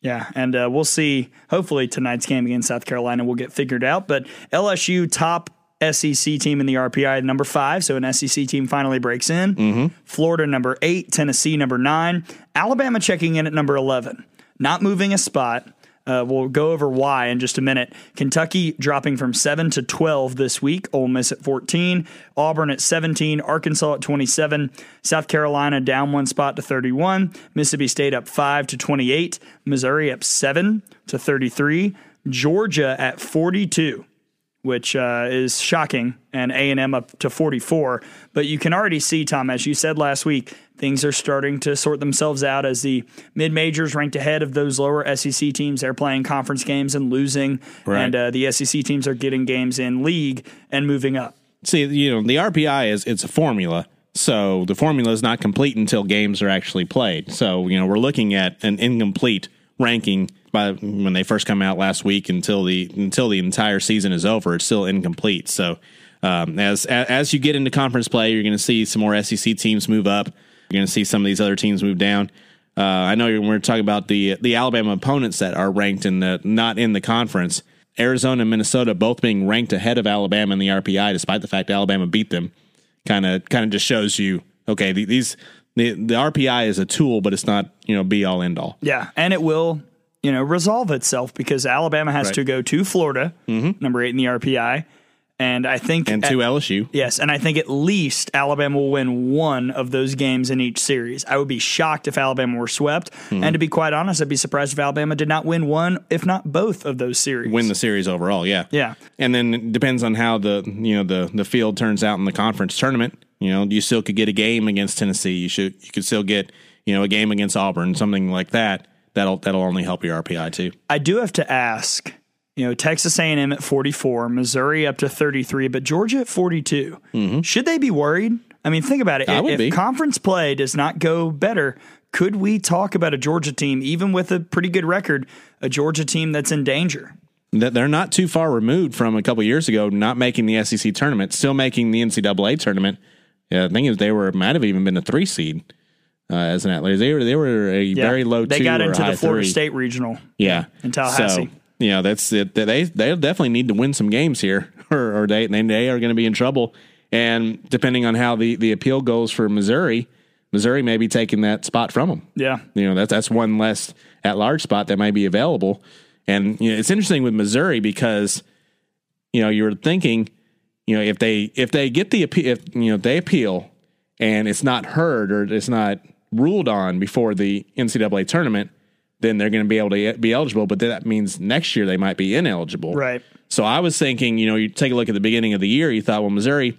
Yeah, and uh, we'll see. Hopefully, tonight's game against South Carolina will get figured out. But LSU top SEC team in the RPI number five, so an SEC team finally breaks in. Mm-hmm. Florida number eight, Tennessee number nine, Alabama checking in at number eleven, not moving a spot. Uh, we'll go over why in just a minute. Kentucky dropping from 7 to 12 this week. Ole Miss at 14. Auburn at 17. Arkansas at 27. South Carolina down one spot to 31. Mississippi State up 5 to 28. Missouri up 7 to 33. Georgia at 42 which uh, is shocking, and A and M up to 44. But you can already see, Tom, as you said last week, things are starting to sort themselves out as the mid majors ranked ahead of those lower SEC teams. They're playing conference games and losing, Right. and uh, the SEC teams are getting games in league and moving up. See, you know, the RPI is it's a formula. So the formula is not complete until games are actually played. So, you know, we're looking at an incomplete ranking by when they first come out last week until the until the entire season is over. It's still incomplete. So, um, as as you get into conference play, you're going to see some more SEC teams move up. You're going to see some of these other teams move down. Uh, I know we're talking about the the Alabama opponents that are ranked in the not in the conference. Arizona and Minnesota both being ranked ahead of Alabama in the RPI, despite the fact Alabama beat them, kind of kind of just shows you okay, the- these the, the RPI is a tool, but it's not you know be all end all. Yeah, and it will, you know, resolve itself because Alabama has Right. to go to Florida, number eight in the RPI, and I think And at- to LSU, Yes, and I think at least Alabama will win one of those games in each series. I would be shocked if Alabama were swept, Mm-hmm. and to be quite honest, I'd be surprised if Alabama did not win one, if not both of those series. win the series overall. Yeah, Yeah. And then it depends on how the you know the the field turns out in the conference tournament. You know, you still could get a game against Tennessee. You should you could still get you know a game against Auburn, something like that. That'll that'll only help your RPI too. I do have to ask. You know, Texas A&M at 44, Missouri up to 33, but Georgia at 42. Should they be worried? I mean, think about it. Mm-hmm. I would if be. conference play does not go better, could we talk about a Georgia team, even with a pretty good record, a Georgia team that's in danger? That they're not too far removed from a couple years ago, not making the SEC tournament, still making the NCAA tournament. Yeah, I think is they were might have even been a three seed uh, as an athlete. They were they were a very low. They got into the Florida three. State regional. Yeah, in Tallahassee. So, you know, that's it. They they definitely need to win some games here, (laughs) or, or they they they are going to be in trouble. And depending on how the the appeal goes for Missouri, Missouri may be taking that spot from them. Yeah. You know, that's that's one less at large spot that might be available. And you know, it's interesting with Missouri because you know you're thinking, you know, if they if they get the appeal, if you know they appeal and it's not heard or it's not ruled on before the NCAA tournament, then they're going to be able to be eligible. But that means next year they might be ineligible. Right. So I was thinking, you know, you take a look at the beginning of the year, you thought, well, Missouri,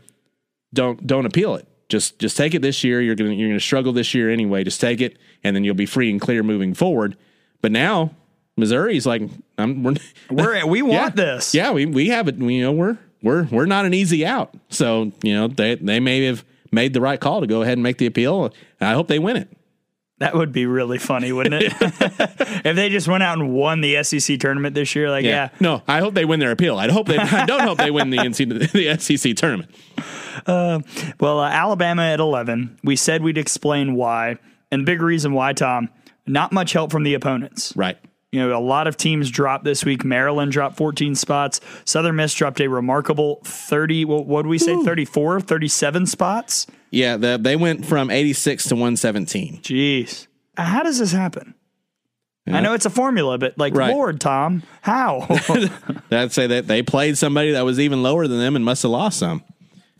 don't don't appeal it. Just just take it this year. You're gonna you're gonna struggle this year anyway. Just take it, and then you'll be free and clear moving forward. But now Missouri's like, I'm we're, (laughs) We're, we want yeah, this. Yeah, we we have it. We, you know, we're we're we're not an easy out. So you know, they they may have made the right call to go ahead and make the appeal. And I hope they win it. That would be really funny, wouldn't it? (laughs) if they just went out and won the SEC tournament this year, like, yeah. No, I hope they win their appeal. I hope they. I don't hope they win the (laughs) NC, the SEC tournament. Well, uh, Alabama at 11. We said we'd explain why. And big reason why, Tom, not much help from the opponents. Right. You know, a lot of teams dropped this week. Maryland dropped 14 spots. Southern Miss dropped a remarkable 30, what would we say, 34, 37 spots? Yeah, the, they went from 86 to 117. Jeez. How does this happen? I know it's a formula, but like, Right. Lord, Tom, how? (laughs) That'd say that they played somebody that was even lower than them and must have lost some.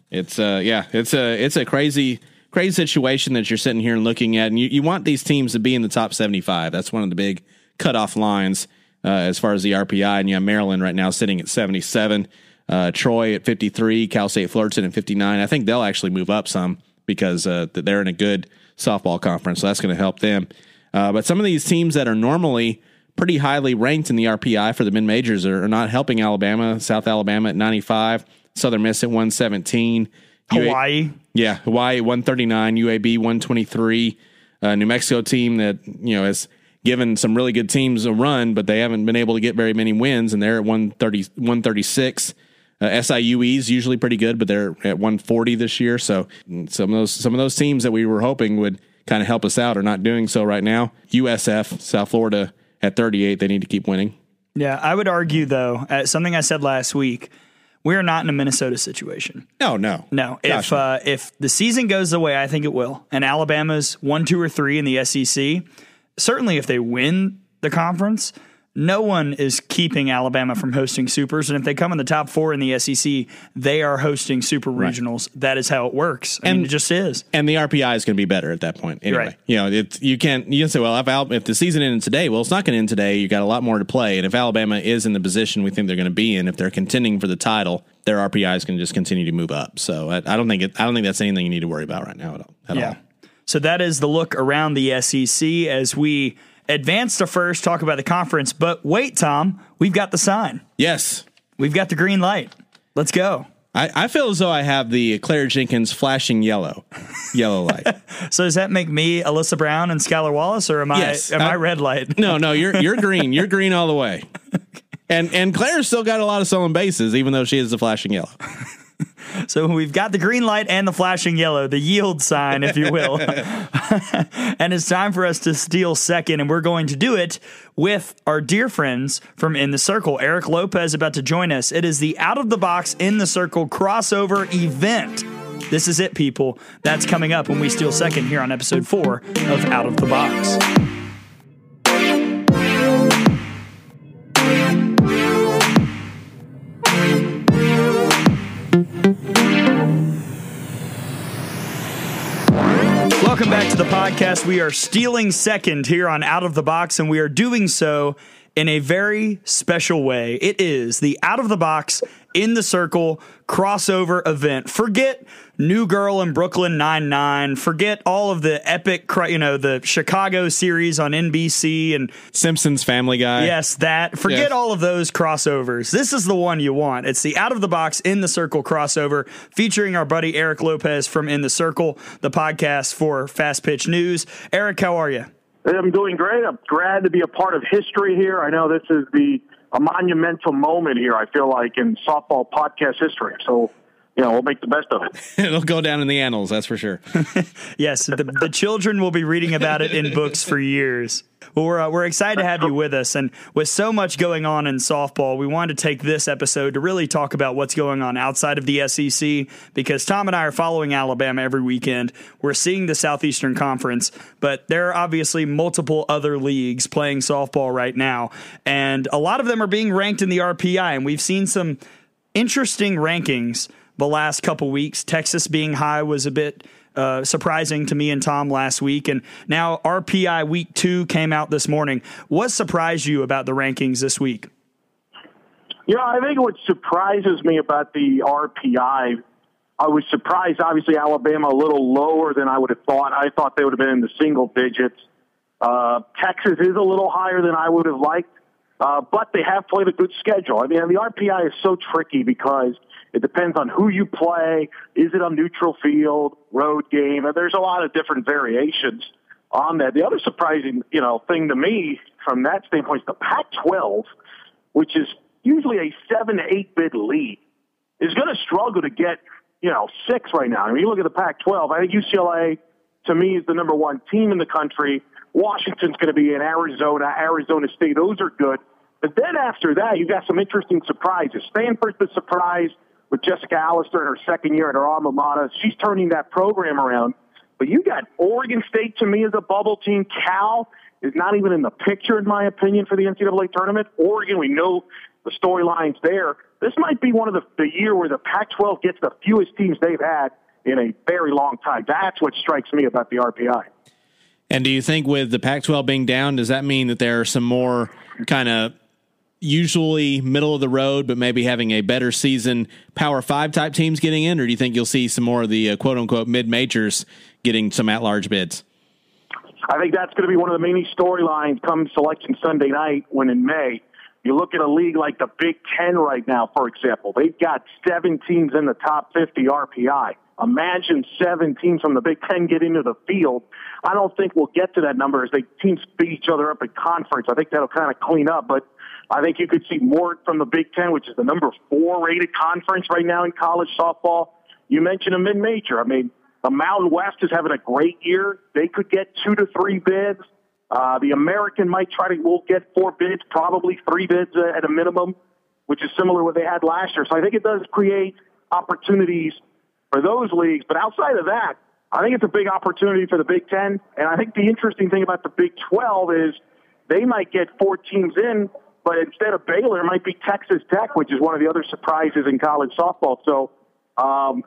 It's uh yeah, it's a it's a crazy crazy situation that you're sitting here and looking at, and you, you want these teams to be in the top 75. That's one of the big cutoff lines uh, as far as the RPI. And you have Maryland right now sitting at 77, uh, Troy at 53, Cal State Fullerton at 59. I think they'll actually move up some because uh, they're in a good softball conference, so that's going to help them. Uh, but some of these teams that are normally pretty highly ranked in the RPI for the mid majors are, are not helping Alabama. South Alabama at 95, Southern Miss at 117, UA Hawaii. yeah, Hawaii 139, UAB 123, uh, New Mexico team that you know has given some really good teams a run, but they haven't been able to get very many wins, and they're at 130, 136. Uh, SIUE is usually pretty good, but they're at 140 this year. So mm, some of those some of those teams that we were hoping would kind of help us out are not doing so right now. USF, South Florida at 38, they need to keep winning. Yeah, I would argue, though, uh, something I said last week, we are not in a Minnesota situation. No, no, No, Gosh, if uh, if the season goes the way I think it will, and Alabama's one, two, or three in the SEC, certainly if they win the conference, no one is keeping Alabama from hosting supers. And if they come in the top four in the SEC, they are hosting super regionals. That is how it works. I mean, And- it just is. and the RPI is going to be better at that point. Anyway, Right. you know, it's you can't you can say, well, if Al- if the season ended today, well, it's not going to end today. You got a lot more to play, and if Alabama is in the position we think they're going to be in, if they're contending for the title, their RPI is going to just continue to move up. So I, I don't think it, I don't think that's anything you need to worry about right now at all. At Yeah. all. So that is the look around the SEC as we advance to first talk about the conference. But wait, Tom, we've got the sign. Yes. We've got the green light. Let's go. I, I feel as though I have the Claire Jenkins flashing yellow, yellow light. (laughs) So does that make me Elissa Brown and Skylar Wallace, or am I Yes. am I I- red light? No, no, you're (laughs) you're green. You're green all the way. (laughs) And and Claire's still got a lot of stolen bases, even though she is the flashing yellow. So we've got the green light and the flashing yellow, the yield sign, if you will. (laughs) and it's time for us to steal second, and we're going to do it with our dear friends from In the Circle. Eric Lopez about to join us. It is the Out of the Box In the Circle crossover event. This is it, people. That's coming up when we steal second here on episode four of Out of the Box. To the podcast. We are stealing second here on Out of the Box, and we are doing so in a very special way. It is the Out of the Box in the Circle crossover event. Forget New Girl in Brooklyn Nine Nine. Forget all of the epic, you know, the Chicago series on NBC and Simpsons Family Guy. Yes, that. Forget all of those crossovers. This is the one you want. It's the Out of the Box in the Circle crossover featuring our buddy Eric Lopez from In the Circle, the podcast for Fast Pitch News. Eric, how are you? I'm doing great. I'm glad to be a part of history here. I know this is the a monumental moment here. I feel like in softball podcast history. So you know, we'll make the best of it. (laughs) It'll go down in the annals, that's for sure. (laughs) yes, the, the, children will be reading about it in books for years. Well, we're, uh, we're excited to have you with us. And with so much going on in softball, we wanted to take this episode to really talk about what's going on outside of the SEC because Tom and I are following Alabama every weekend. We're seeing the Southeastern Conference, but there are obviously multiple other leagues playing softball right now. And a lot of them are being ranked in the RPI. And we've seen some interesting rankings the last couple weeks. Texas being high was a bit uh, surprising to me and Tom last week. And now RPI week two came out this morning. What surprised you about the rankings this week? Yeah, I think what surprises me about the RPI, I was surprised, obviously, Alabama a little lower than I would have thought. I thought they would have been in the single digits. Uh, Texas is a little higher than I would have liked, uh, but they have played a good schedule. I mean, the RPI is so tricky because – it depends on who you play. Is it a neutral field, road game? There's a lot of different variations on that. The other surprising, you know, thing to me from that standpoint is the Pac-12, which is usually a seven to eight bid lead, is going to struggle to get, you know, six right now. I mean, you look at the Pac-12. I think UCLA, to me, is the number one team in the country. Washington's going to be in Arizona, Arizona State. Those are good. But then after that, you got some interesting surprises. Stanford's the surprise with Jessica Allister in her second year at her alma mater. She's turning that program around. But you got Oregon State to me as a bubble team. Cal is not even in the picture, in my opinion, for the NCAA tournament. Oregon, we know the storylines there. This might be one of the, the year where the Pac-12 gets the fewest teams they've had in a very long time. That's what strikes me about the RPI. And do you think with the Pac-12 being down, does that mean that there are some more kind of usually middle of the road, but maybe having a better season, Power Five type teams getting in, or do you think you'll see some more of the uh, quote unquote mid majors getting some at large bids? I think that's going to be one of the main storylines come selection Sunday night when in May. You look at a league like the Big Ten right now, for example. They've got seven teams in the top 50 RPI. Imagine seven teams from the Big Ten get into the field. I don't think we'll get to that number as they teams beat each other up in conference. I think that'll kind of clean up, but I think you could see more from the Big Ten, which is the number four rated conference right now in college softball. You mentioned a mid-major. I mean, the Mountain West is having a great year. They could get two to three bids. Uh, the American might try to, will get four bids, probably three bids at a minimum, which is similar to what they had last year. So I think it does create opportunities for those leagues. But outside of that, I think it's a big opportunity for the Big Ten. And I think the interesting thing about the Big 12 is they might get four teams in but instead of Baylor, it might be Texas Tech, which is one of the other surprises in college softball. So um,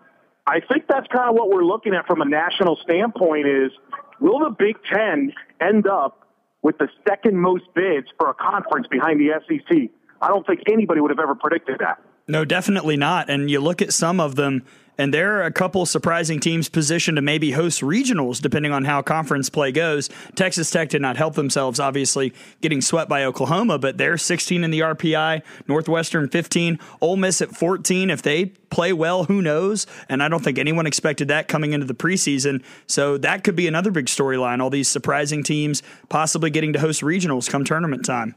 I think that's kind of what we're looking at from a national standpoint is will the Big Ten end up with the second most bids for a conference behind the SEC? I don't think anybody would have ever predicted that. No, definitely not. And you look at some of them and there are a couple surprising teams positioned to maybe host regionals depending on how conference play goes. Texas Tech did not help themselves, obviously, getting swept by Oklahoma, but they're 16 in the RPI, Northwestern 15, Ole Miss at 14. If they play well, who knows? And I don't think anyone expected that coming into the preseason. So that could be another big storyline. All these surprising teams possibly getting to host regionals come tournament time.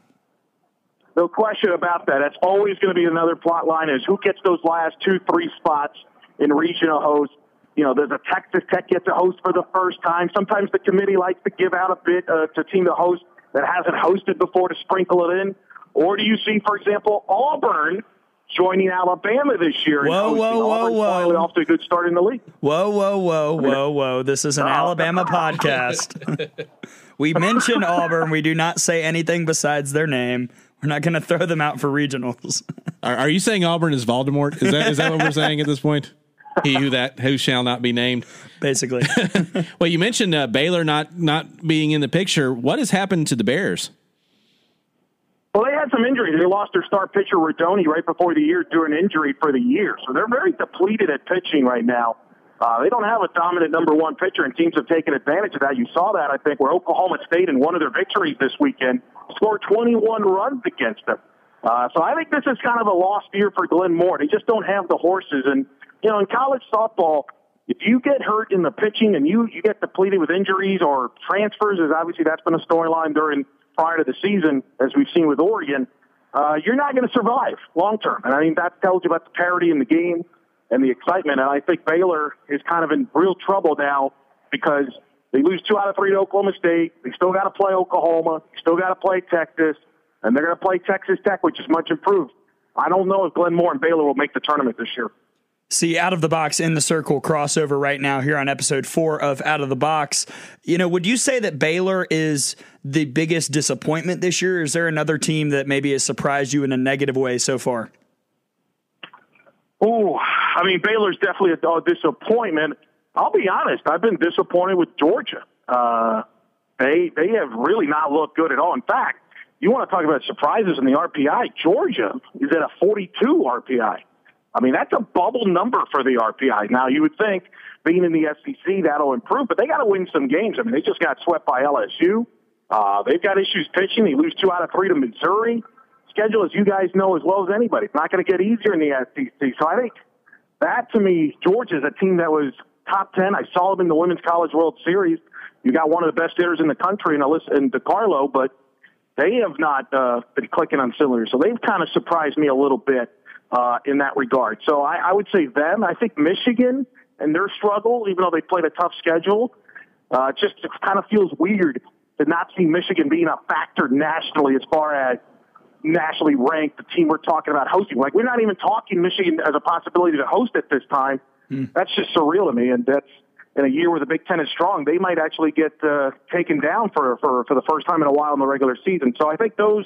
No question about that. That's always going to be another plot line is who gets those last two, three spots in regional hosts. You know, there's a Texas Tech gets a host for the first time. Sometimes the committee likes to give out a bit uh, to team to host that hasn't hosted before to sprinkle it in. Or do you see, for example, Auburn joining Alabama this year. Whoa, hosting. whoa, whoa, whoa. finally off to a good start in the league. Whoa, whoa, whoa, whoa, whoa. This is an (laughs) Alabama podcast. (laughs) we mention Auburn. We do not say anything besides their name. We're not going to throw them out for regionals. Are, are you saying Auburn is Voldemort? Is that is that what we're saying at this point? He who that who shall not be named. Basically, (laughs) Well, you mentioned uh, Baylor not not being in the picture. What has happened to the Bears? Well, they had some injuries. They lost their star pitcher Rodoni right before the year due to an injury for the year, so they're very depleted at pitching right now. Uh, they don't have a dominant number one pitcher, and teams have taken advantage of that. You saw that, I think, where Oklahoma State, in one of their victories this weekend, scored 21 runs against them. Uh, so I think this is kind of a lost year for Glenn Moore. They just don't have the horses. And, you know, in college softball, if you get hurt in the pitching and you, you get depleted with injuries or transfers, as obviously that's been a storyline during prior to the season, as we've seen with Oregon, uh, you're not going to survive long term. And I mean, that tells you about the parity in the game and the excitement. And I think Baylor is kind of in real trouble now because they lose two out of three to Oklahoma State. They still got to play Oklahoma. They still got to play Texas. And they're going to play Texas Tech, which is much improved. I don't know if Glenn Moore and Baylor will make the tournament this year. See out of the box in the circle crossover right now here on episode four of Out of the Box. You know, would you say that Baylor is the biggest disappointment this year? Is there another team that maybe has surprised you in a negative way so far? Oh, I mean, Baylor's definitely a, a disappointment. I'll be honest. I've been disappointed with Georgia. Uh, they they have really not looked good at all. In fact, you want to talk about surprises in the RPI? Georgia is at a 42 RPI. I mean, that's a bubble number for the RPI. Now, you would think being in the SEC that'll improve, but they got to win some games. I mean, they just got swept by LSU. Uh, they've got issues pitching. They lose two out of three to Missouri. Schedule, as you guys know as well as anybody, it's not going to get easier in the SEC. So I think that to me, Georgia's a team that was top 10. I saw them in the Women's College World Series. You got one of the best hitters in the country in, Alyssa, in DiCarlo, but they have not uh, been clicking on cylinders. So they've kind of surprised me a little bit uh, in that regard. So I, I would say them. I think Michigan and their struggle, even though they played a tough schedule, uh, just it kind of feels weird to not see Michigan being a factor nationally as far as nationally ranked, the team we're talking about hosting. Like we're not even talking Michigan as a possibility to host at this time. That's just surreal to me, and that's in a year where the Big Ten is strong, they might actually get uh, taken down for, for for the first time in a while in the regular season. So I think those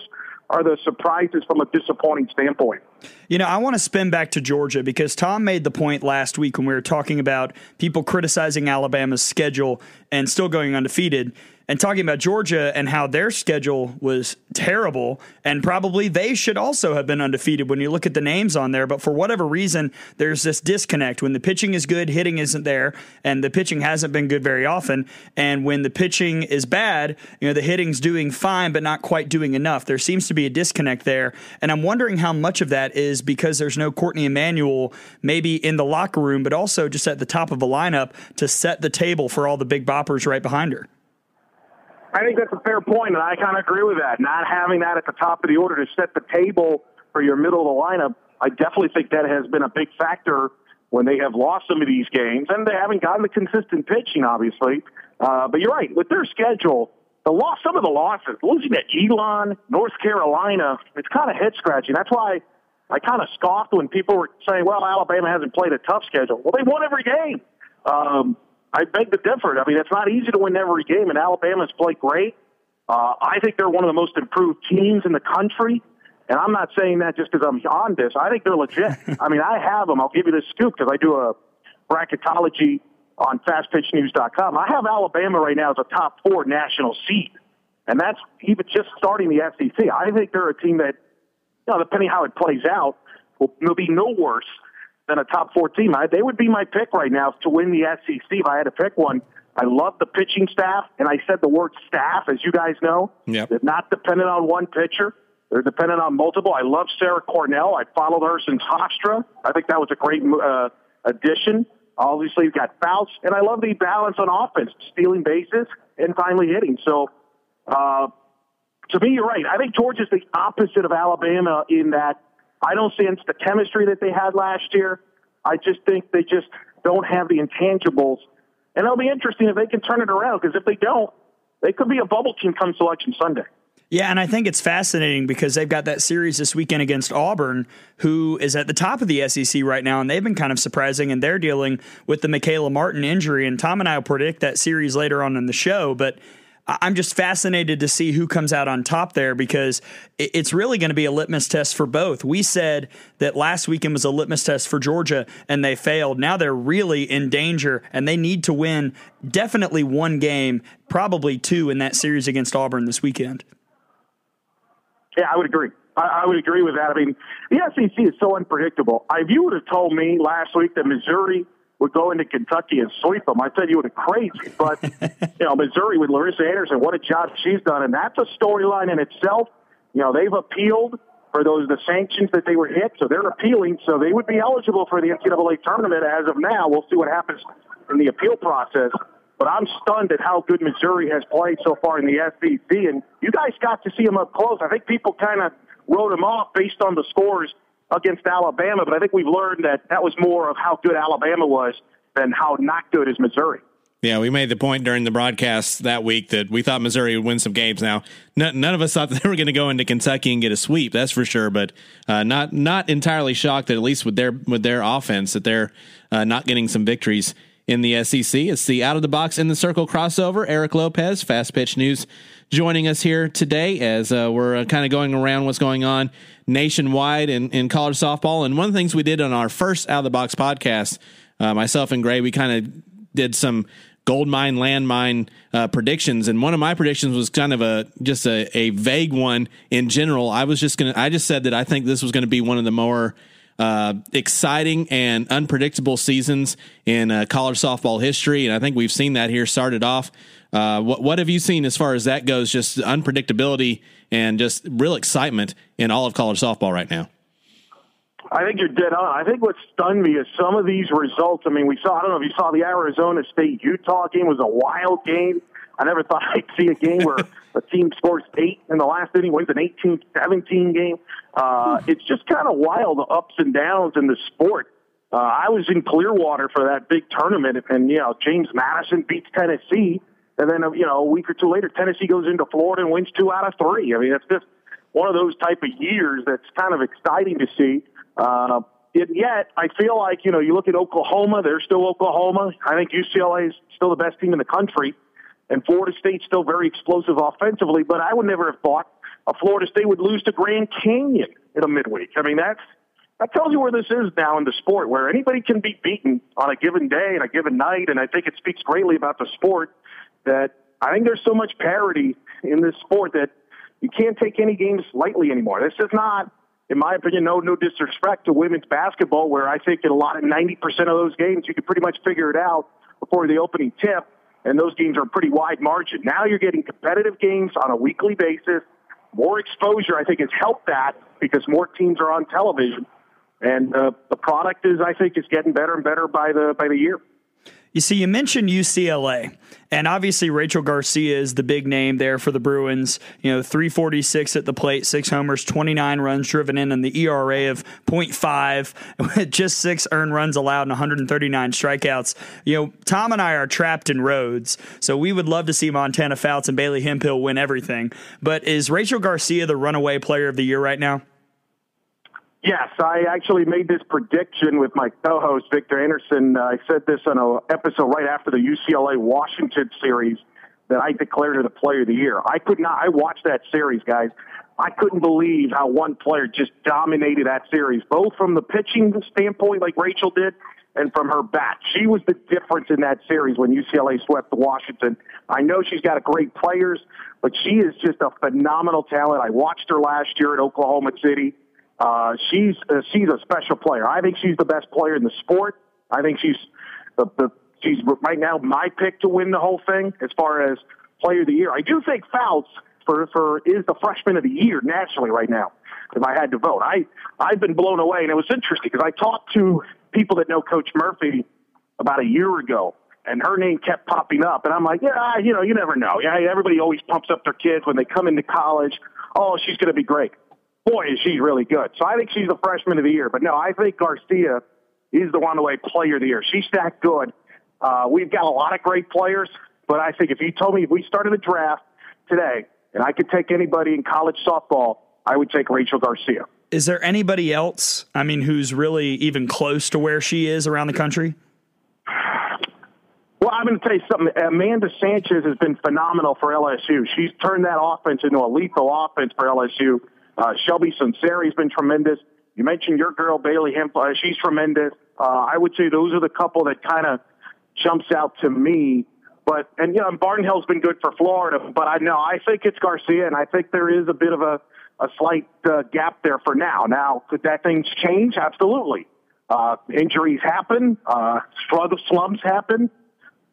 are the surprises from a disappointing standpoint. You know, I want to spin back to Georgia because Tom made the point last week when we were talking about people criticizing Alabama's schedule and still going undefeated and talking about Georgia and how their schedule was terrible and probably they should also have been undefeated when you look at the names on there but for whatever reason there's this disconnect. When the pitching is good hitting isn't there and the pitching hasn't been good very often and when the pitching is bad you know the hitting's doing fine but not quite doing enough. There seems to be a disconnect there and I'm wondering how much of that is because there's no Cortni Emanuel maybe in the locker room but also just at the top of a lineup to set the table for all the big boppers right behind her I think that's a fair point, and I kind of agree with that. Not having that at the top of the order to set the table for your middle of the lineup, I definitely think that has been a big factor when they have lost some of these games, and they haven't gotten the consistent pitching, obviously. Uh, but you're right with their schedule. The loss, some of the losses, losing to Elon, North Carolina, it's kind of head scratching. That's why I kind of scoffed when people were saying, "Well, Alabama hasn't played a tough schedule." Well, they won every game. Um, I beg to differ. I mean, it's not easy to win every game, and Alabama's played great. Uh, I think they're one of the most improved teams in the country, and I'm not saying that just because I'm on this. I think they're legit. (laughs) I mean, I have them. I'll give you this scoop because I do a bracketology on FastPitchNews.com. I have Alabama right now as a top four national seed, and that's even just starting the SEC. I think they're a team that, you know, depending how it plays out, will, will be no worse a top four team. I, they would be my pick right now to win the SEC if I had to pick one. I love the pitching staff, and I said the word staff, as you guys know. Yep. They're not dependent on one pitcher. They're dependent on multiple. I love Sarah Cornell. I followed her since Hofstra. I think that was a great uh, addition. Obviously, you've got Fouts, and I love the balance on offense, stealing bases and finally hitting. So, uh, to me, you're right. I think Georgia's the opposite of Alabama in that I don't sense the chemistry that they had last year. I just think they just don't have the intangibles. And it'll be interesting if they can turn it around because if they don't, they could be a bubble team come selection Sunday. Yeah, and I think it's fascinating because they've got that series this weekend against Auburn, who is at the top of the SEC right now, and they've been kind of surprising, and they're dealing with the Michaela Martin injury. And Tom and I will predict that series later on in the show, but I'm just fascinated to see who comes out on top there because it's really going to be a litmus test for both. We said that last weekend was a litmus test for Georgia and they failed. Now they're really in danger and they need to win definitely one game, probably two in that series against Auburn this weekend. Yeah, I would agree. I, would agree with that. I mean, the SEC is so unpredictable. If you would have told me last week that Missouri would go into Kentucky and sweep them. I said you would have crazy, but (laughs) you know Missouri with Larissa Anderson, what a job she's done, and that's a storyline in itself. You know they've appealed for those the sanctions that they were hit, so they're appealing, so they would be eligible for the NCAA tournament as of now. We'll see what happens in the appeal process. But I'm stunned at how good Missouri has played so far in the SEC, and you guys got to see them up close. I think people kind of wrote them off based on the scores against Alabama, but I think we've learned that that was more of how good Alabama was than how not good is Missouri. Yeah, we made the point during the broadcast that week that we thought Missouri would win some games. Now, none, none of us thought that (laughs) they were going to go into Kentucky and get a sweep. That's for sure. But uh, not not entirely shocked that at least with their with their offense that they're uh, not getting some victories in the SEC. It's the out of the box in the circle crossover. Eric Lopez, Fast Pitch News, joining us here today as uh, we're uh, kind of going around what's going on nationwide in, in college softball. And one of the things we did on our first out of the box podcast, uh, myself and Gray, we kind of did some gold mine, landmine uh, predictions, and one of my predictions was kind of a just a, a vague one in general. I was just gonna, I just said that I think this was going to be one of the more uh, exciting and unpredictable seasons in uh, college softball history, and I think we've seen that here. Started off. Uh, what what have you seen as far as that goes? Just unpredictability and just real excitement in all of college softball right now. I think you're dead on. I think what stunned me is some of these results. I mean, we saw. I don't know if you saw the Arizona State Utah game was a wild game. I never (laughs) thought I'd see a game where a team scores eight in the last inning, wins an 18-17 game. Uh, it's just kind of wild, the ups and downs in the sport. Uh, I was in Clearwater for that big tournament, and you know James Madison beats Tennessee, and then you know a week or two later, Tennessee goes into Florida and wins two out of three. I mean, it's just one of those type of years that's kind of exciting to see. Uh, it, yet, I feel like you know you look at Oklahoma; they're still Oklahoma. I think UCLA is still the best team in the country, and Florida State's still very explosive offensively. But I would never have thought a Florida State would lose to Grand Canyon in a midweek. I mean, that's that tells you where this is now in the sport, where anybody can be beaten on a given day and a given night. And I think it speaks greatly about the sport that I think there's so much parity in this sport that you can't take any games lightly anymore. This is not, in my opinion, no no disrespect to women's basketball, where I think in a lot of 90% of those games you can pretty much figure it out before the opening tip, and those games are a pretty wide margin. Now you're getting competitive games on a weekly basis more exposure, I think, has helped that because more teams are on television, and uh, the product is, I think, is getting better and better by the by the year. You see, you mentioned UCLA, and obviously Rachel Garcia is the big name there for the Bruins. You know, 346 at the plate, six homers, 29 runs driven in, and the ERA of 0.5, with (laughs) just six earned runs allowed and 139 strikeouts. You know, Tom and I are trapped in Rhoads, so we would love to see Montana Fouts and Bailey Hemphill win everything. But is Rachel Garcia the runaway player of the year right now? Yes, I actually made this prediction with my co-host Victor Anderson. Uh, I said this on an episode right after the UCLA Washington series that I declared her the player of the year. I could not. I watched that series, guys. I couldn't believe how one player just dominated that series, both from the pitching standpoint, like Rachel did, and from her bat. She was the difference in that series when UCLA swept Washington. I know she's got great players, but she is just a phenomenal talent. I watched her last year at Oklahoma City. Uh, she's uh, she's a special player. I think she's the best player in the sport. I think she's the, the she's right now my pick to win the whole thing as far as player of the year. I do think Fouts for for is the freshman of the year nationally right now. If I had to vote, I I've been blown away, and it was interesting because I talked to people that know Coach Murphy about a year ago, and her name kept popping up, and I'm like, yeah, you know, you never know. Yeah, everybody always pumps up their kids when they come into college. Oh, she's going to be great boy, is she really good. So I think she's the freshman of the year. But no, I think Garcia is the runaway player of the year. She's that good. Uh, we've got a lot of great players, but I think if you told me if we started a draft today and I could take anybody in college softball, I would take Rachel Garcia. Is there anybody else, I mean, who's really even close to where she is around the country? Well, I'm going to tell you something. Amanda Sanchez has been phenomenal for LSU. She's turned that offense into a lethal offense for LSU. Uh, Shelby Sunseri has been tremendous. You mentioned your girl Bailey Hemp. She's tremendous. Uh, I would say those are the couple that kind of jumps out to me. But and you know, Barnhill's been good for Florida, but I know I think it's Garcia, and I think there is a bit of a a slight uh, gap there for now. Now, could that things change? Absolutely. Uh, injuries happen, uh, struggle slumps happen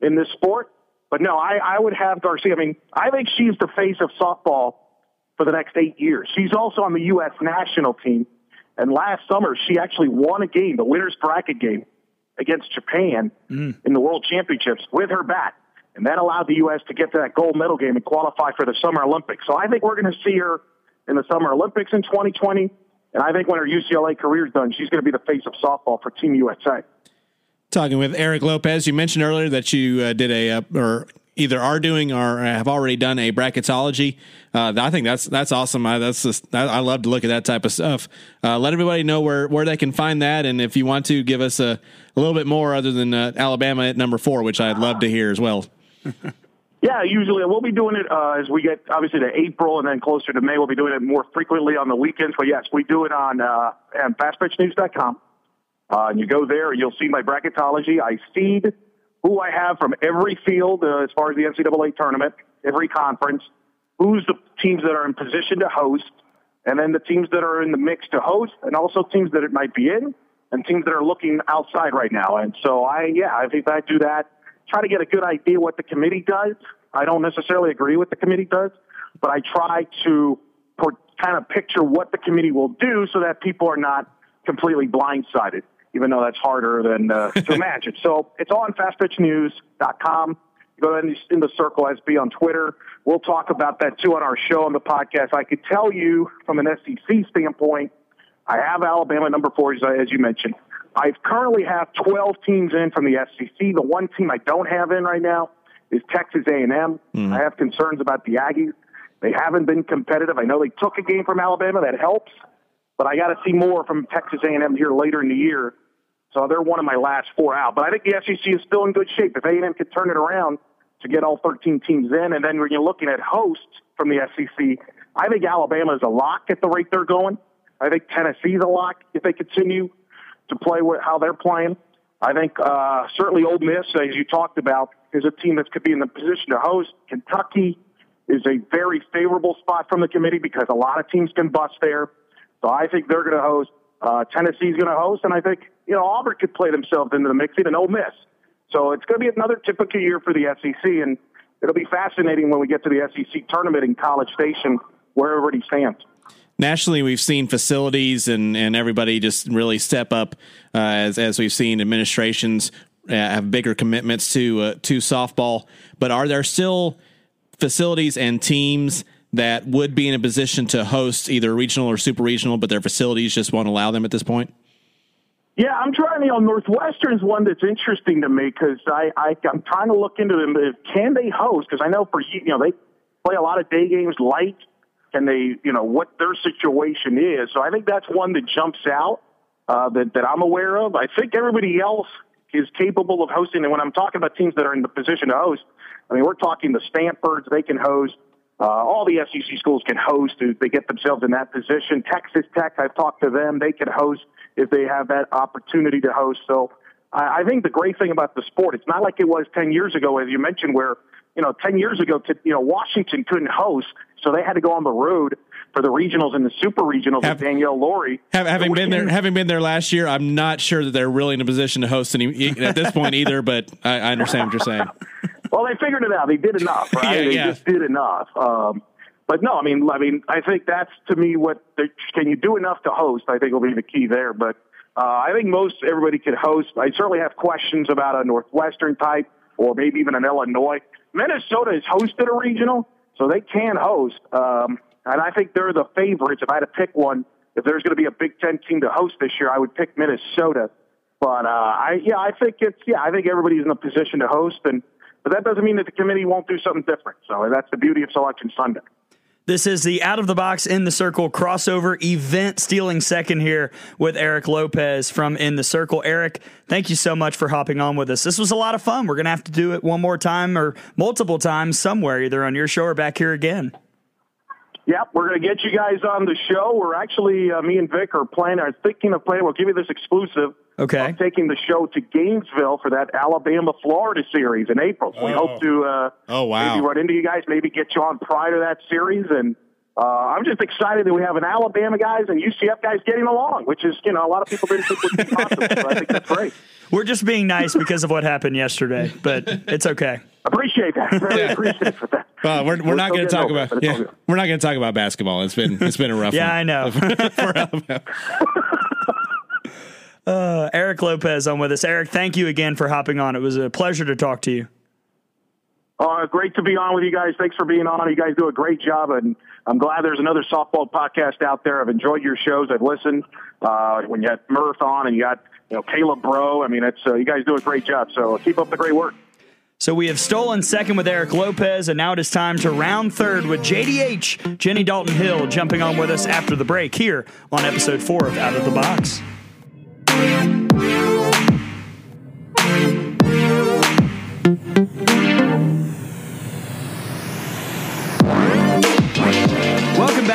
in this sport. But no, I, I would have Garcia. I mean, I think she's the face of softball for the next eight years. She's also on the U.S. national team. And last summer, she actually won a game, the winner's bracket game against Japan mm. in the World Championships with her bat. And that allowed the U.S. to get to that gold medal game and qualify for the Summer Olympics. So I think we're going to see her in the Summer Olympics in 2020. And I think when her UCLA career is done, she's going to be the face of softball for Team USA. Talking with Eric Lopez, you mentioned earlier that you uh, did a uh, or either are doing or have already done a bracketology. Uh, I think that's that's awesome. I, that's just, I love to look at that type of stuff. Uh, let everybody know where where they can find that, and if you want to give us a, a little bit more other than uh, Alabama at number four, which I'd love to hear as well. (laughs) Yeah, usually we'll be doing it uh, as we get obviously to April and then closer to May. We'll be doing it more frequently on the weekends. But yes, we do it on uh, fastpitchnews.com. Uh, and you go there, you'll see my bracketology. I seed who I have from every field uh, as far as the NCAA tournament, every conference, who's the teams that are in position to host, and then the teams that are in the mix to host, and also teams that it might be in, and teams that are looking outside right now. And so I, yeah, I think I do that try to get a good idea what the committee does. I don't necessarily agree with the committee does, but I try to kind of picture what the committee will do so that people are not completely blindsided, even though that's harder than uh, (laughs) to imagine. So it's all on fastpitchnews.com. Go in, in the Circle SB on Twitter. We'll talk about that too on our show on the podcast. I could tell you from an SEC standpoint, I have Alabama number four, as you mentioned. I currently have 12 teams in from the SEC. The one team I don't have in right now is Texas A&M. Mm-hmm. I have concerns about the Aggies. They haven't been competitive. I know they took a game from Alabama. That helps. But I got to see more from Texas A&M here later in the year. So they're one of my last four out. But I think the SEC is still in good shape. If A&M could turn it around to get all 13 teams in, and then when you're looking at hosts from the SEC, I think Alabama is a lock at the rate they're going. I think Tennessee's a lock if they continue to play with how they're playing. I think uh, certainly Ole Miss, as you talked about, is a team that could be in the position to host. Kentucky is a very favorable spot from the committee because a lot of teams can bust there. So I think they're going to host. Uh, Tennessee's going to host, and I think you know Auburn could play themselves into the mix, even Ole Miss. So it's going to be another typical year for the SEC, and it'll be fascinating when we get to the SEC tournament in College Station, where everybody stands nationally, we've seen facilities and, and everybody just really step up uh, as as we've seen administrations uh, have bigger commitments to uh, to softball. But are there still facilities and teams that would be in a position to host either regional or super regional, but their facilities just won't allow them at this point? Yeah, I'm trying. You know, Northwestern's one that's interesting to me because I, I I'm trying to look into them. Can they host? Because I know for you know they play a lot of day games light and they, you know, what their situation is. So I think that's one that jumps out uh, that, that I'm aware of. I think everybody else is capable of hosting. And when I'm talking about teams that are in the position to host, I mean, we're talking the Stanfords, they can host. Uh, all the SEC schools can host if they get themselves in that position. Texas Tech, I've talked to them. They can host if they have that opportunity to host. So I, I think the great thing about the sport, it's not like it was 10 years ago, as you mentioned, where you know, 10 years ago, to, you know, Washington couldn't host, so they had to go on the road for the regionals and the super regionals have, with Danielle Lawrie. Have, having been there, having been there last year, I'm not sure that they're really in a position to host any at this point either. But I, I understand what you're saying. (laughs) well, they figured it out. They did enough, right? (laughs) yeah, they yeah. just did enough. Um, but no, I mean, I mean, I think that's to me what can you do enough to host? I think will be the key there. But uh, I think most everybody could host. I certainly have questions about a Northwestern type or maybe even an Illinois. Minnesota has hosted a regional, so they can host. Um, and I think they're the favorites. If I had to pick one, if there's going to be a Big Ten team to host this year, I would pick Minnesota. But uh, I, yeah, I think it's yeah, I think everybody's in a position to host, and but that doesn't mean that the committee won't do something different. So that's the beauty of Selection Sunday. This is the Out of the Box in the Circle crossover event, stealing second here with Eric Lopez from In the Circle. Eric, thank you so much for hopping on with us. This was a lot of fun. We're going to have to do it one more time or multiple times somewhere, either on your show or back here again. Yep, we're going to get you guys on the show. We're actually, uh, me and Vic are planning, are thinking of playing, we'll give you this exclusive. Okay. taking the show to Gainesville for that Alabama Florida series in April. So we hope to uh, Oh, wow. maybe run into you guys, maybe get you on prior to that series. And uh, I'm just excited that we have an Alabama guys and UCF guys getting along, which is, you know, a lot of people didn't think would be possible. so I think that's great. (laughs) We're just being nice because of what happened yesterday, but it's okay. Appreciate that. Really appreciate for that. Well, we're, we're, not going to talk over about but it's all yeah, we're not going to talk about basketball. It's been it's been a rough Yeah, one. I know. (laughs) (laughs) Uh, Eric Lopez on with us. Eric, thank you again for hopping on. It was a pleasure to talk to you. Uh, great to be on with you guys. Thanks for being on. You guys do a great job, and I'm glad there's another softball podcast out there. I've enjoyed your shows. I've listened uh, when you had Murph on, and you got you know Kayla Braud. I mean, it's uh, you guys do a great job. So keep up the great work. So we have stolen second with Eric Lopez, and now it is time to round third with JDH, Jenny Dalton Hill, jumping on with us after the break here on episode four of Out of the Box.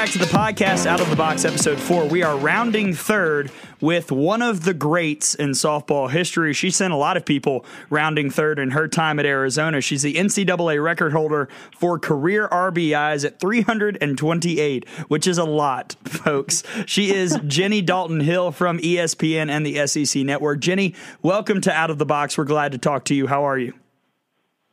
Back to the podcast, Out of the Box, episode four. We are rounding third with one of the greats in softball history. She sent a lot of people rounding third in her time at Arizona. She's the NCAA record holder for career RBIs at 328, which is a lot, (laughs) folks. She is Jenny Dalton Hill from ESPN and the SEC Network. Jenny, welcome to Out of the Box. We're glad to talk to you. How are you?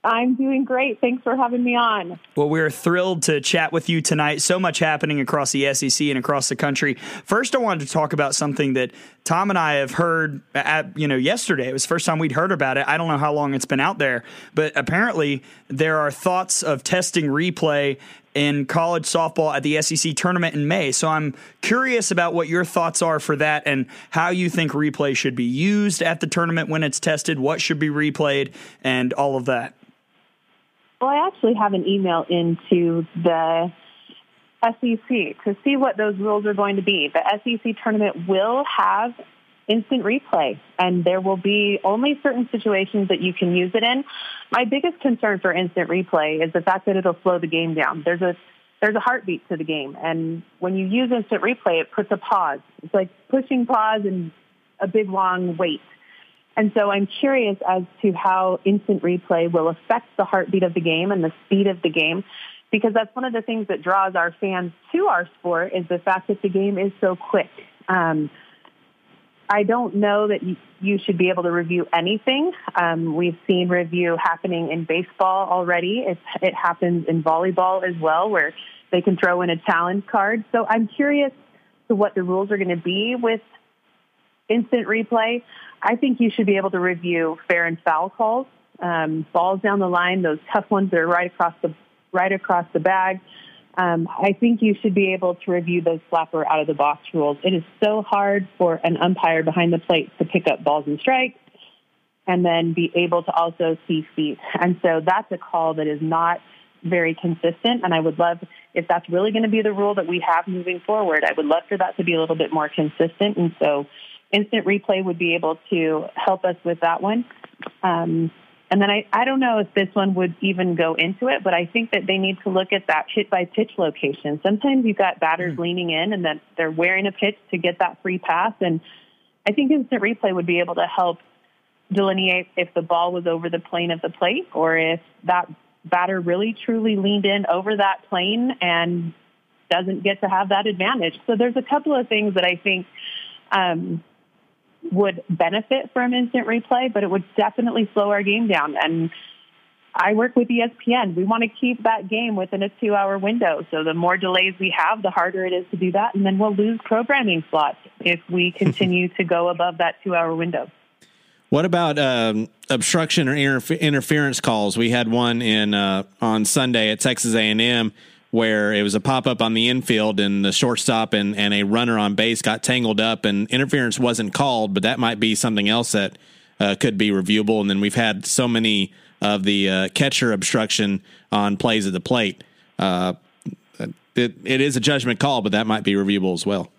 I'm doing great. Thanks for having me on. Well, we're thrilled to chat with you tonight. So much happening across the SEC and across the country. First, I wanted to talk about something that Tom and I have heard. At, you know, yesterday it was the first time we'd heard about it. I don't know how long it's been out there, but apparently there are thoughts of testing replay in college softball at the SEC tournament in May. So I'm curious about what your thoughts are for that and how you think replay should be used at the tournament when it's tested, what should be replayed, and all of that. Well, I actually have an email into the SEC to see what those rules are going to be. The SEC tournament will have instant replay, and there will be only certain situations that you can use it in. My biggest concern for instant replay is the fact that it'll slow the game down. There's a there's a heartbeat to the game, and when you use instant replay, it puts a pause. It's like pushing pause and a big long wait. And so I'm curious as to how instant replay will affect the heartbeat of the game and the speed of the game, because that's one of the things that draws our fans to our sport is the fact that the game is so quick. Um, I don't know that you, should be able to review anything. Um, we've seen review happening in baseball already. It, it happens in volleyball as well, where they can throw in a challenge card. So I'm curious to what the rules are going to be with instant replay. I think you should be able to review fair and foul calls, um, balls down the line, those tough ones that are right across the right across the bag. Um, I think you should be able to review those slapper out of the box rules. It is so hard for an umpire behind the plate to pick up balls and strikes and then be able to also see feet. And so that's a call that is not very consistent. And I would love, if that's really going to be the rule that we have moving forward, I would love for that to be a little bit more consistent. And so instant replay would be able to help us with that one. Um, and then I, I don't know if this one would even go into it, but I think that they need to look at that hit by pitch location. Sometimes you've got batters leaning in and then they're wearing a pitch to get that free pass. And I think instant replay would be able to help delineate if the ball was over the plane of the plate or if that batter really truly leaned in over that plane and doesn't get to have that advantage. So there's a couple of things that I think um, would benefit from instant replay, but it would definitely slow our game down. And I work with ESPN. We want to keep that game within a two hour window. So the more delays we have, the harder it is to do that. And then we'll lose programming slots if we (laughs) continue to go above that two hour window. What about um, obstruction or interfe- interference calls? We had one in uh, on Sunday at Texas A&M where it was a pop up on the infield and the shortstop and, and a runner on base got tangled up and interference wasn't called, but that might be something else that uh, could be reviewable. And then we've had so many of the uh, catcher obstruction on plays at the plate. Uh, it, it is a judgment call, but that might be reviewable as well.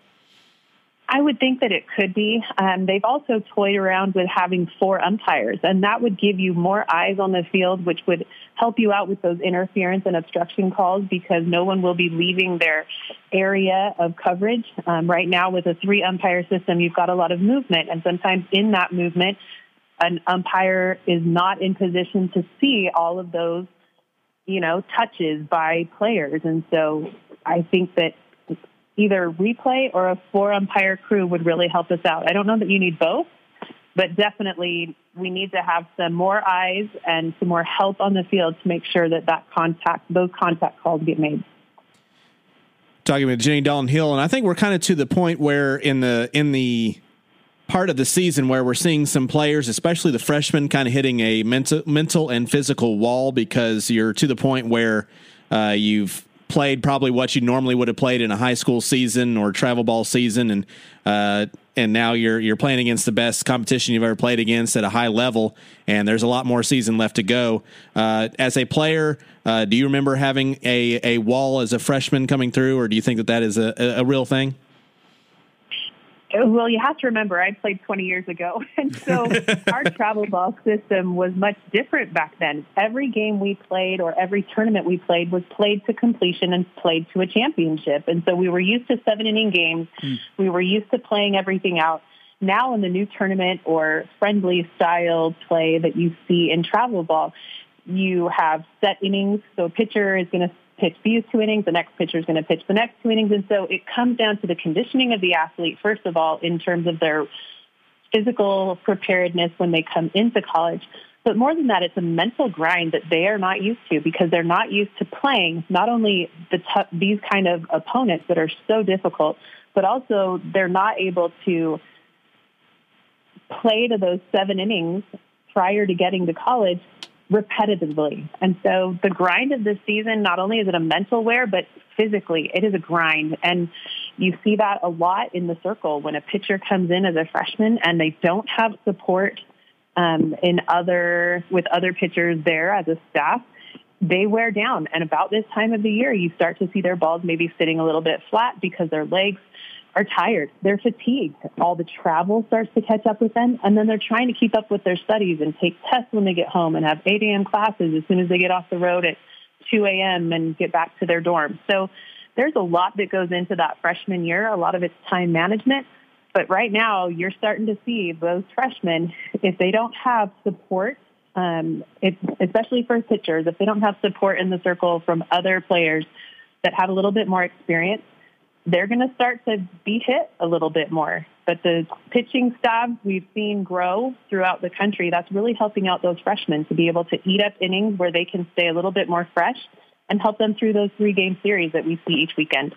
I would think that it could be. Um, they've also toyed around with having four umpires, and that would give you more eyes on the field, which would help you out with those interference and obstruction calls because no one will be leaving their area of coverage. Um, right now, with a three umpire system, you've got a lot of movement, and sometimes in that movement, an umpire is not in position to see all of those, you know, touches by players. And so I think that either replay or a four umpire crew would really help us out. I don't know that you need both, but definitely we need to have some more eyes and some more help on the field to make sure that that contact, those contact calls get made. Talking with Jenny Dalton Hill, and I think we're kind of to the point where in the in the part of the season where we're seeing some players, especially the freshmen, kind of hitting a mental mental and physical wall because you're to the point where uh, you've played probably what you normally would have played in a high school season or travel ball season, and uh, and now you're you're playing against the best competition you've ever played against at a high level, and there's a lot more season left to go. Uh, as a player, uh, do you remember having a a wall as a freshman coming through, or do you think that that is a, a real thing? Well, you have to remember, I played 20 years ago. (laughs) And so (laughs) our travel ball system was much different back then. Every game we played or every tournament we played was played to completion and played to a championship. And so we were used to seven inning games. Mm. We were used to playing everything out. Now in the new tournament or friendly style play that you see in travel ball, you have set innings. So a pitcher is going to pitch these two innings, the next pitcher is going to pitch the next two innings. And so it comes down to the conditioning of the athlete, first of all, in terms of their physical preparedness when they come into college. But more than that, it's a mental grind that they are not used to because they're not used to playing not only the t- these kind of opponents that are so difficult, but also they're not able to play to those seven innings prior to getting to college repetitively. And so the grind of this season, not only is it a mental wear, but physically, it is a grind. And you see that a lot in the circle when a pitcher comes in as a freshman and they don't have support um, in other with other pitchers there as a staff. They wear down, and about this time of the year, you start to see their balls maybe sitting a little bit flat because their legs are tired. They're fatigued. All the travel starts to catch up with them. And then they're trying to keep up with their studies and take tests when they get home and have 8 a.m. classes as soon as they get off the road at 2 a.m. and get back to their dorm. So there's a lot that goes into that freshman year. A lot of it's time management. But right now, you're starting to see those freshmen, if they don't have support, um, it, especially for pitchers, if they don't have support in the circle from other players that have a little bit more experience, they're going to start to be hit a little bit more. But the pitching staff we've seen grow throughout the country, that's really helping out those freshmen to be able to eat up innings where they can stay a little bit more fresh and help them through those three game series that we see each weekend.